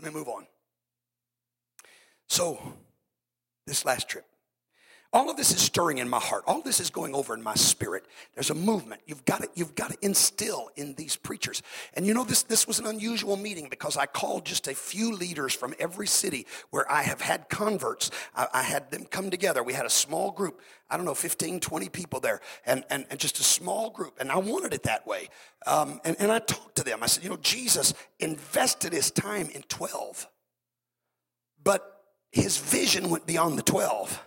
let me move on. So this last trip, all of this is stirring in my heart. All this is going over in my spirit. There's a movement. You've got to, you've got to instill in these preachers. And you know, this, this was an unusual meeting because I called just a few leaders from every city where I have had converts. I, I had them come together. We had a small group, I don't know, 15, 20 people there, and, and, and just a small group. And I wanted it that way. Um, and, and I talked to them. I said, you know, Jesus invested his time in 12, but his vision went beyond the 12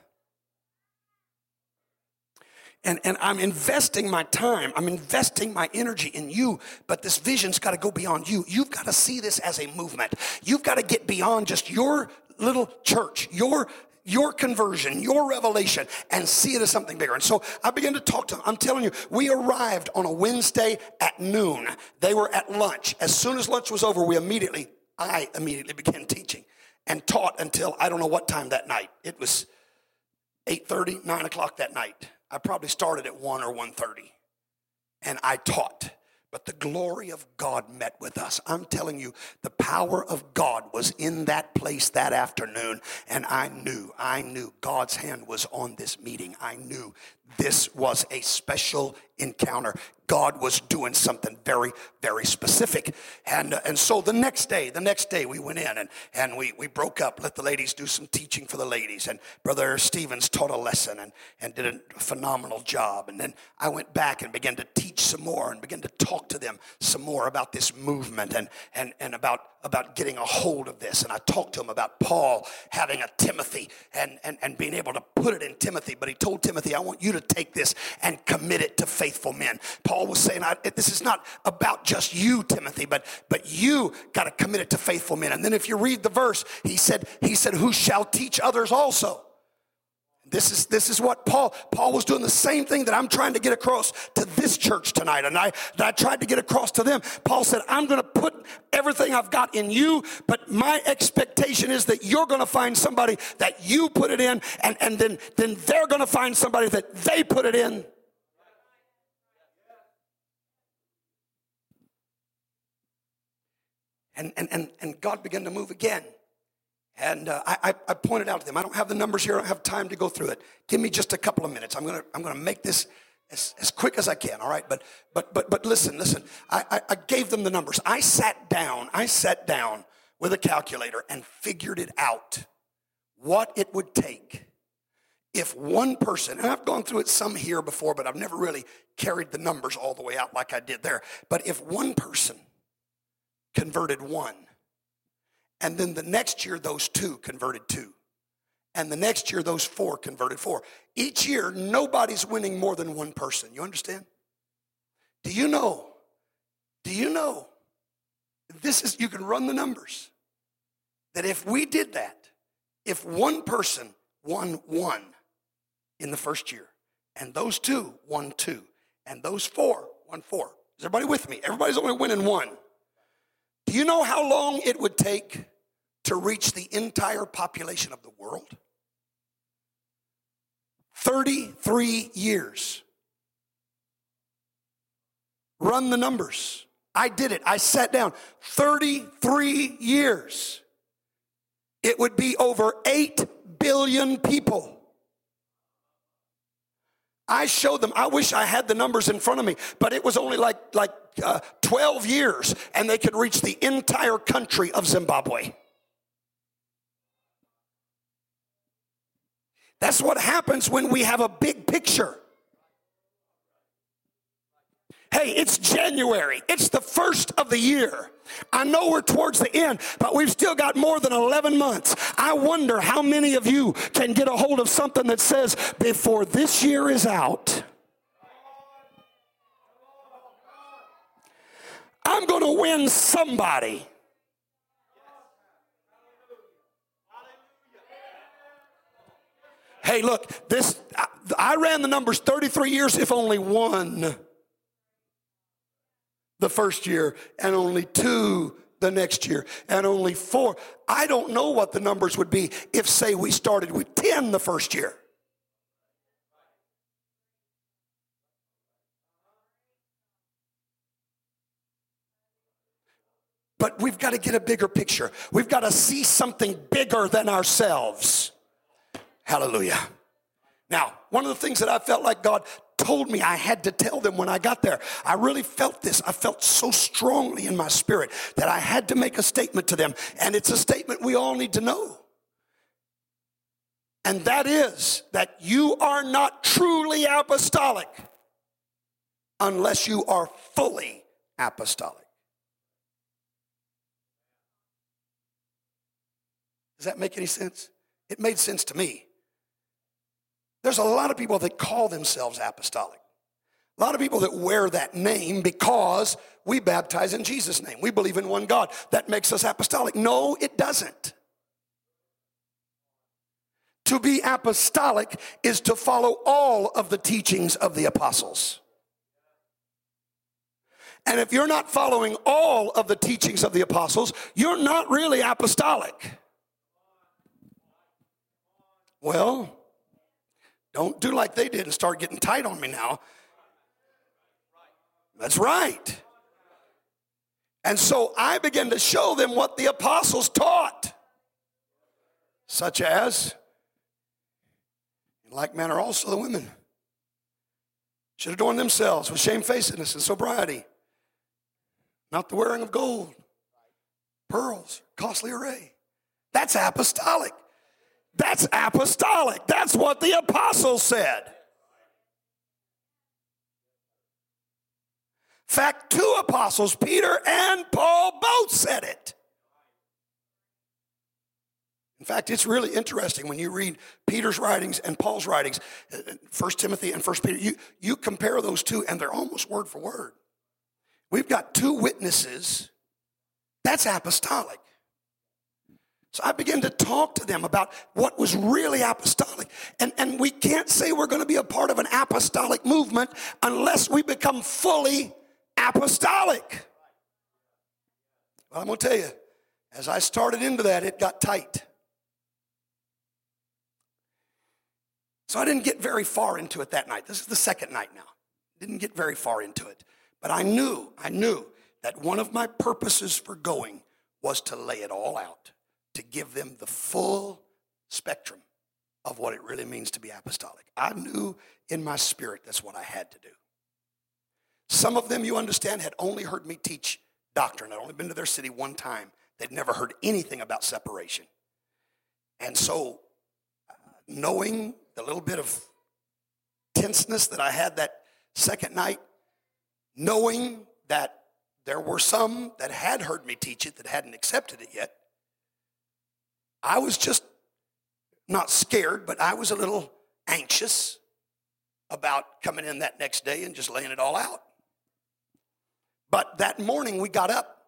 and, and I'm investing my time, I'm investing my energy in you, but this vision's got to go beyond you. You've got to see this as a movement. You've got to get beyond just your little church, your your conversion, your revelation, and see it as something bigger. And so I began to talk to them. I'm telling you, we arrived on a Wednesday at noon. They were at lunch. As soon as lunch was over, we immediately, I immediately began teaching and taught until I don't know what time that night. It was 8:30, 9 o'clock that night. I probably started at 1 or 1.30 and I taught. But the glory of God met with us. I'm telling you, the power of God was in that place that afternoon. And I knew, I knew God's hand was on this meeting. I knew this was a special encounter. God was doing something very, very specific. And, uh, and so the next day, the next day we went in and, and we, we broke up, let the ladies do some teaching for the ladies. And Brother Stevens taught a lesson and, and did a phenomenal job. And then I went back and began to teach teach some more and begin to talk to them some more about this movement and, and, and about, about getting a hold of this. And I talked to them about Paul having a Timothy and, and, and being able to put it in Timothy. But he told Timothy, I want you to take this and commit it to faithful men. Paul was saying, this is not about just you, Timothy, but, but you got to commit it to faithful men. And then if you read the verse, he said, he said, who shall teach others also? This is, this is what Paul, Paul was doing the same thing that I'm trying to get across to this church tonight. And I, that I tried to get across to them. Paul said, I'm going to put everything I've got in you, but my expectation is that you're going to find somebody that you put it in, and, and then, then they're going to find somebody that they put it in. And, and, and, and God began to move again. And uh, I, I, pointed out to them, I don't have the numbers here, I don't have time to go through it. Give me just a couple of minutes. I'm gonna, I'm gonna make this as, as quick as I can, all right? But, but, but, but listen, listen. I, I, I gave them the numbers. I sat down, I sat down with a calculator and figured it out what it would take if one person, and I've gone through it some here before, but I've never really carried the numbers all the way out like I did there. But if one person converted one, and then the next year, those two converted two. And the next year, those four converted four. Each year, nobody's winning more than one person. You understand? Do you know? Do you know? This is, you can run the numbers. That if we did that, if one person won one in the first year, and those two won two, and those four won four. Is everybody with me? Everybody's only winning one. Do you know how long it would take to reach the entire population of the world? 33 years. Run the numbers. I did it. I sat down. 33 years. It would be over 8 billion people. I showed them. I wish I had the numbers in front of me, but it was only like like uh, 12 years, and they could reach the entire country of Zimbabwe. That's what happens when we have a big picture. Hey, it's January. It's the first of the year. I know we're towards the end, but we've still got more than 11 months. I wonder how many of you can get a hold of something that says, before this year is out, I'm going to win somebody. Hey, look, this I ran the numbers 33 years if only one the first year and only two the next year and only four. I don't know what the numbers would be if, say, we started with 10 the first year. But we've got to get a bigger picture. We've got to see something bigger than ourselves. Hallelujah. Now, one of the things that I felt like God told me I had to tell them when I got there. I really felt this. I felt so strongly in my spirit that I had to make a statement to them. And it's a statement we all need to know. And that is that you are not truly apostolic unless you are fully apostolic. Does that make any sense? It made sense to me. There's a lot of people that call themselves apostolic. A lot of people that wear that name because we baptize in Jesus' name. We believe in one God. That makes us apostolic. No, it doesn't. To be apostolic is to follow all of the teachings of the apostles. And if you're not following all of the teachings of the apostles, you're not really apostolic. Well, don't do like they did and start getting tight on me now. That's right. And so I began to show them what the apostles taught, such as, in like manner, also the women should adorn themselves with shamefacedness and sobriety, not the wearing of gold, pearls, costly array. That's apostolic. That's apostolic. That's what the apostle said. In fact, two apostles, Peter and Paul, both said it. In fact, it's really interesting when you read Peter's writings and Paul's writings, uh, uh, 1 Timothy and 1 Peter, you, you compare those two and they're almost word for word. We've got two witnesses. That's apostolic. So I began to talk to them about what was really apostolic. And, and we can't say we're going to be a part of an apostolic movement unless we become fully apostolic. Well, I'm going to tell you, as I started into that, it got tight. So I didn't get very far into it that night. This is the second night now. Didn't get very far into it. But I knew, I knew that one of my purposes for going was to lay it all out, to give them the full spectrum of what it really means to be apostolic. I knew in my spirit that's what I had to do. Some of them, you understand, had only heard me teach doctrine. I'd only been to their city one time. They'd never heard anything about separation. And so, uh, knowing the little bit of tenseness that I had that second night, knowing that there were some that had heard me teach it that hadn't accepted it yet, I was just not scared, but I was a little anxious about coming in that next day and just laying it all out. But that morning we got up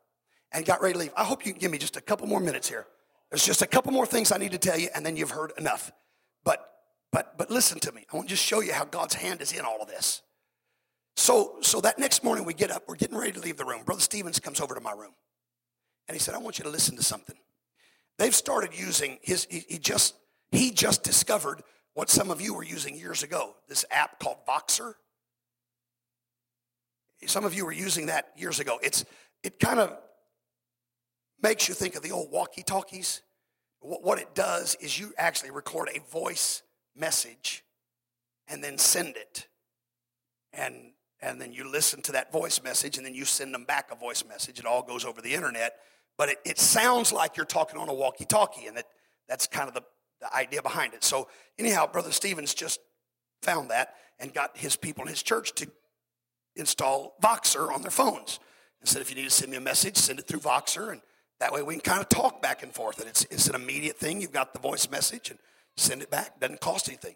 and got ready to leave. I hope you can give me just a couple more minutes here. There's just a couple more things I need to tell you, and then you've heard enough. But but but listen to me. I want to just show you how God's hand is in all of this. So so that next morning we get up, we're getting ready to leave the room. Brother Stevens comes over to my room. And he said, I want you to listen to something. They've started using his he, he just he just discovered what some of you were using years ago, this app called Voxer. Some of you were using that years ago. It's it kind of makes you think of the old walkie-talkies. What it does is you actually record a voice message and then send it. And and then you listen to that voice message and then you send them back a voice message. It all goes over the internet, but it, it sounds like you're talking on a walkie-talkie, and it, that's kind of the, the idea behind it. So anyhow, Brother Stevens just found that and got his people in his church to install Voxer on their phones. And said, if you need to send me a message, send it through Voxer, and that way we can kind of talk back and forth. And it's, it's an immediate thing. You've got the voice message and send it back. Doesn't cost anything.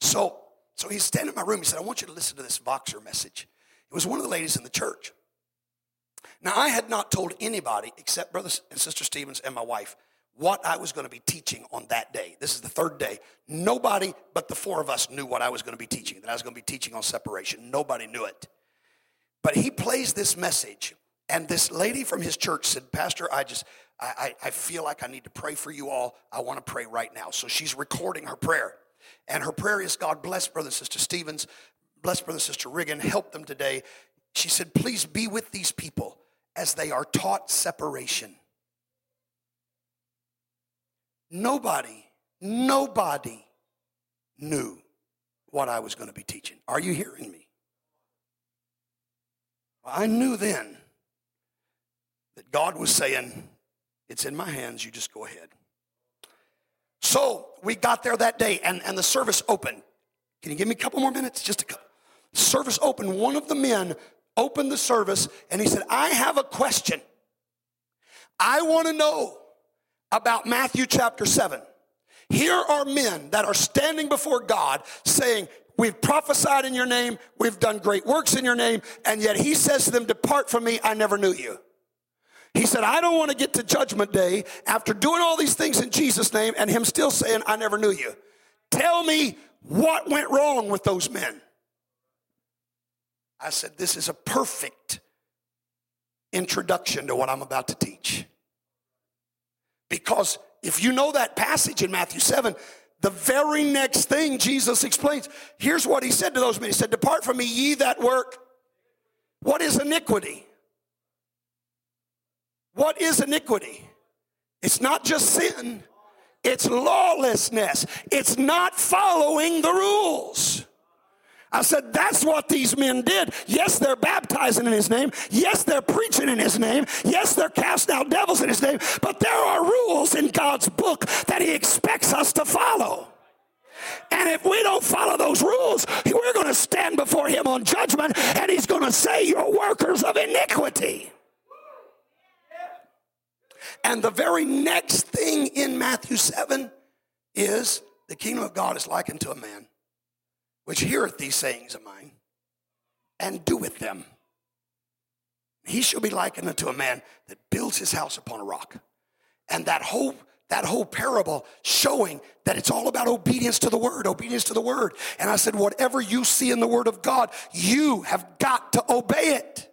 So, so he's standing in my room. He said, I want you to listen to this Voxer message. It was one of the ladies in the church. Now, I had not told anybody except Brother and Sister Stevens and my wife what I was going to be teaching on that day. This is the third day. Nobody but the four of us knew what I was going to be teaching, that I was going to be teaching on separation. Nobody knew it. But he plays this message, and this lady from his church said, Pastor, I just, I, I, feel like I need to pray for you all. I want to pray right now. So she's recording her prayer. And her prayer is, God bless Brother and Sister Stevens, bless Brother and Sister Riggin, help them today. She said, please be with these people as they are taught separation. Nobody, nobody knew what I was going to be teaching. Are you hearing me? I knew then that God was saying, It's in my hands, you just go ahead. So we got there that day and, and the service opened. Can you give me a couple more minutes? Just a couple. Service opened. One of the men opened the service and he said, I have a question. I want to know about Matthew chapter 7. Here are men that are standing before God saying, We've prophesied in your name, we've done great works in your name, and yet he says to them, Depart from me, I never knew you. He said, I don't want to get to judgment day after doing all these things in Jesus' name and him still saying, I never knew you. Tell me what went wrong with those men. I said, This is a perfect introduction to what I'm about to teach. Because if you know that passage in Matthew 7, the very next thing Jesus explains, here's what he said to those men. He said, Depart from me, ye that work. What is iniquity? What is iniquity? It's not just sin, it's lawlessness. It's not following the rules. I said, that's what these men did. Yes, they're baptizing in his name. Yes, they're preaching in his name. Yes, they're casting out devils in his name. But there are rules in God's book that he expects us to follow. And if we don't follow those rules, we're going to stand before him on judgment and he's going to say, You're workers of iniquity. And the very next thing in Matthew 7 is the kingdom of God is likened to a man which heareth these sayings of mine and doeth them. He shall be likened unto a man that builds his house upon a rock. And that whole that whole parable showing that it's all about obedience to the word, obedience to the word. And I said, whatever you see in the word of God, you have got to obey it.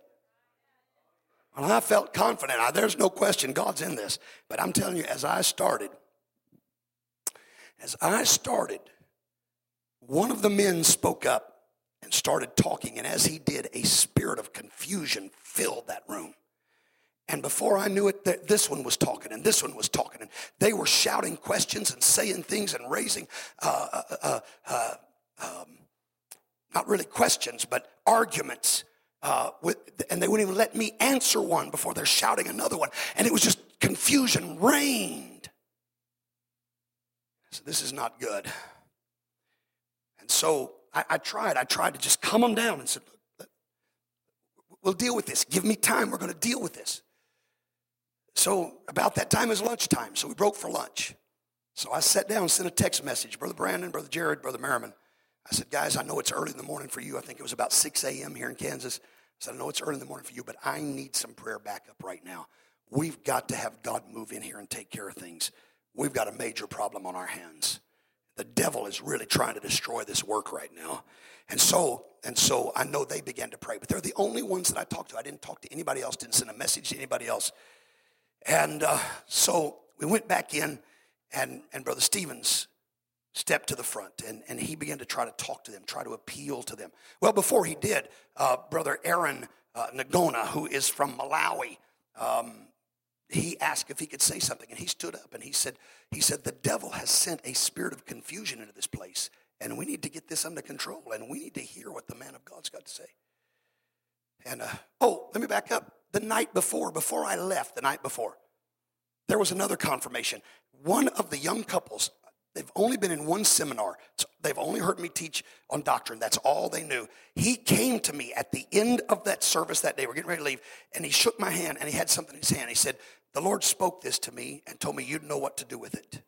Well, I felt confident. I, there's no question God's in this. But I'm telling you, as I started, as I started, one of the men spoke up and started talking. And as he did, a spirit of confusion filled that room. And before I knew it, this one was talking and this one was talking. And they were shouting questions and saying things and raising, uh, uh, uh, uh um, not really questions, but arguments. Uh, with, and they wouldn't even let me answer one before they're shouting another one. And it was just confusion reigned. So this is not good. And so I, I tried. I tried to just calm them down and said, we'll deal with this. Give me time. We're going to deal with this. So about that time is lunchtime. So we broke for lunch. So I sat down sent a text message. Brother Brandon, Brother Jared, Brother Merriman. I said, guys, I know it's early in the morning for you. I think it was about 6 a.m. here in Kansas. I said, I know it's early in the morning for you, but I need some prayer backup right now. We've got to have God move in here and take care of things. We've got a major problem on our hands. The devil is really trying to destroy this work right now. And so, and so I know they began to pray, but they're the only ones that I talked to. I didn't talk to anybody else, didn't send a message to anybody else. And uh, so we went back in, and, and Brother Stevens stepped to the front and, and he began to try to talk to them, try to appeal to them. Well, before he did, uh, Brother Aaron uh, Nagona, who is from Malawi, um, he asked if he could say something and he stood up and he said, he said, the devil has sent a spirit of confusion into this place and we need to get this under control and we need to hear what the man of God's got to say. And, uh, oh, let me back up the night before, before I left, the night before, there was another confirmation. One of the young couples, they've only been in one seminar. They've only heard me teach on doctrine. That's all they knew. He came to me at the end of that service that day. We're getting ready to leave. And he shook my hand and he had something in his hand. He said, The Lord spoke this to me and told me you'd know what to do with it.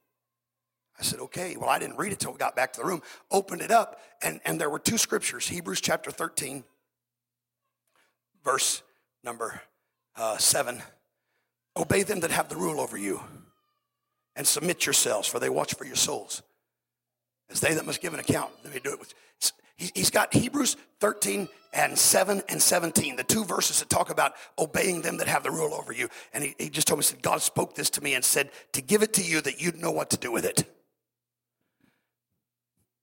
I said, okay. Well, I didn't read it till we got back to the room. Opened it up, and, and there were two scriptures Hebrews chapter 13, verse number uh, 7 Obey them that have the rule over you, and submit yourselves, for they watch for your souls. As they that must give an account. Let me do it with. He's got Hebrews 13 and 7 and 17, the two verses that talk about obeying them that have the rule over you. And he, he just told me, said, God spoke this to me and said to give it to you that you'd know what to do with it.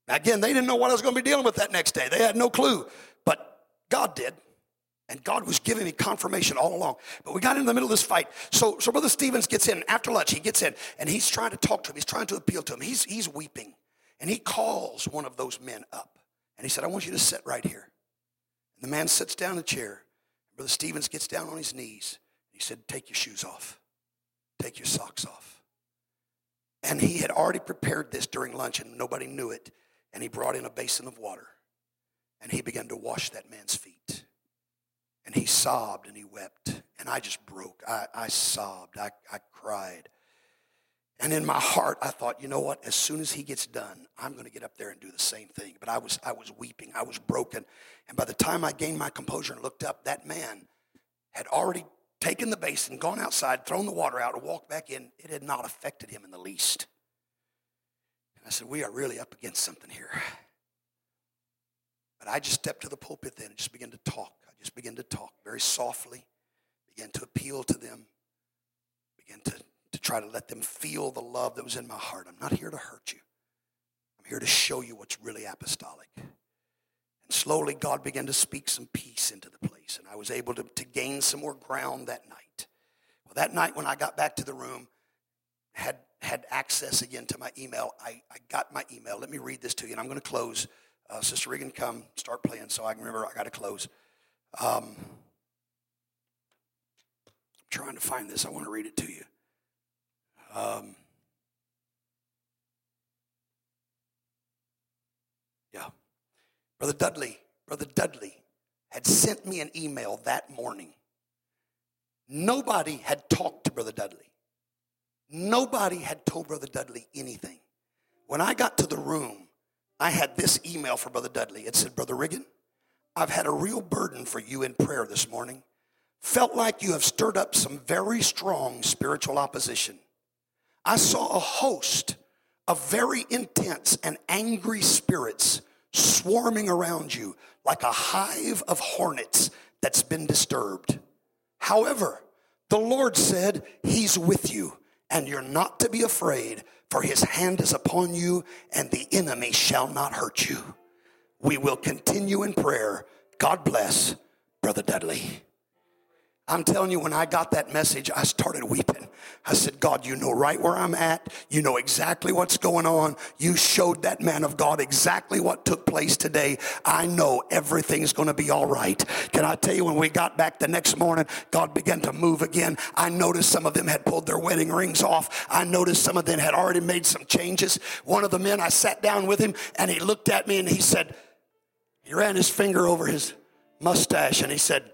Again, they didn't know what I was going to be dealing with that next day. They had no clue, but God did. And God was giving me confirmation all along. But we got in the middle of this fight. So, so Brother Stevens gets in. After lunch, he gets in and he's trying to talk to him. He's trying to appeal to him. He's, he's weeping. And he calls one of those men up. And he said, I want you to sit right here. And the man sits down in the chair. Brother Stevens gets down on his knees. He said, Take your shoes off. Take your socks off. And he had already prepared this during lunch and nobody knew it. And he brought in a basin of water. And he began to wash that man's feet. And he sobbed and he wept. And I just broke. I, I sobbed. I, I cried. And in my heart, I thought, you know what? As soon as he gets done, I'm going to get up there and do the same thing. But I was, I was weeping. I was broken. And by the time I gained my composure and looked up, that man had already taken the basin, gone outside, thrown the water out, and walked back in. It had not affected him in the least. And I said, we are really up against something here. But I just stepped to the pulpit then and just began to talk just began to talk very softly, began to appeal to them, began to, to try to let them feel the love that was in my heart. I'm not here to hurt you, I'm here to show you what's really apostolic. And slowly, God began to speak some peace into the place, and I was able to, to gain some more ground that night. Well, that night when I got back to the room, had had access again to my email. I, I got my email. Let me read this to you, and I'm going to close. Uh, Sister Regan, come start playing so I can remember I got to close. Um, I'm trying to find this. I want to read it to you. Um, yeah. Brother Dudley, Brother Dudley had sent me an email that morning. Nobody had talked to Brother Dudley. Nobody had told Brother Dudley anything. When I got to the room, I had this email for Brother Dudley. It said, Brother Riggin, I've had a real burden for you in prayer this morning. Felt like you have stirred up some very strong spiritual opposition. I saw a host of very intense and angry spirits swarming around you like a hive of hornets that's been disturbed. However, the Lord said, He's with you, and you're not to be afraid, for His hand is upon you, and the enemy shall not hurt you. We will continue in prayer. God bless, Brother Dudley. I'm telling you, when I got that message, I started weeping. I said, God, you know right where I'm at. You know exactly what's going on. You showed that man of God exactly what took place today. I know everything's going to be all right. Can I tell you, when we got back the next morning, God began to move again. I noticed some of them had pulled their wedding rings off. I noticed some of them had already made some changes. One of the men, I sat down with him and he looked at me and he said, he ran his finger over his mustache and he said,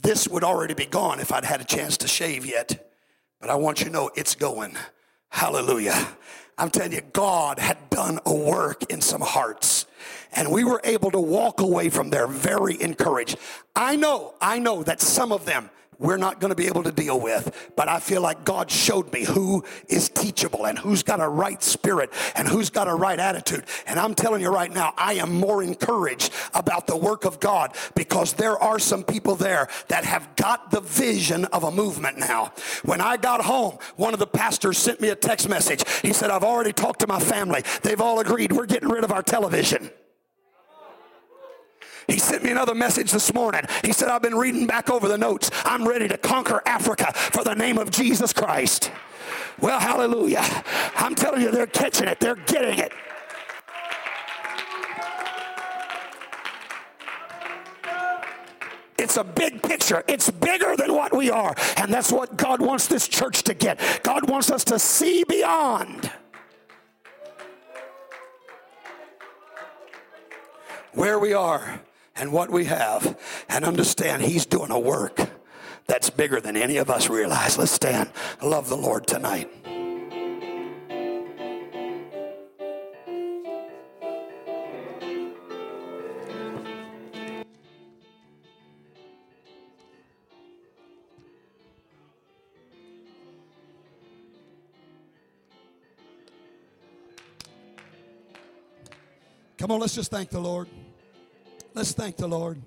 this would already be gone if I'd had a chance to shave yet. But I want you to know it's going. Hallelujah. I'm telling you, God had done a work in some hearts. And we were able to walk away from there very encouraged. I know, I know that some of them we're not going to be able to deal with. But I feel like God showed me who is teachable and who's got a right spirit and who's got a right attitude. And I'm telling you right now, I am more encouraged about the work of God because there are some people there that have got the vision of a movement now. When I got home, one of the pastors sent me a text message. He said, I've already talked to my family. They've all agreed we're getting rid of our television. He sent me another message this morning. He said, I've been reading back over the notes. I'm ready to conquer Africa for the name of Jesus Christ. Well, hallelujah. I'm telling you, they're catching it, they're getting it. It's a big picture. It's bigger than what we are. And that's what God wants this church to get. God wants us to see beyond. Where we are and what we have and understand He's doing a work that's bigger than any of us realize. Let's stand. Love the Lord tonight. Come on, let's just thank the Lord. Let's thank the Lord.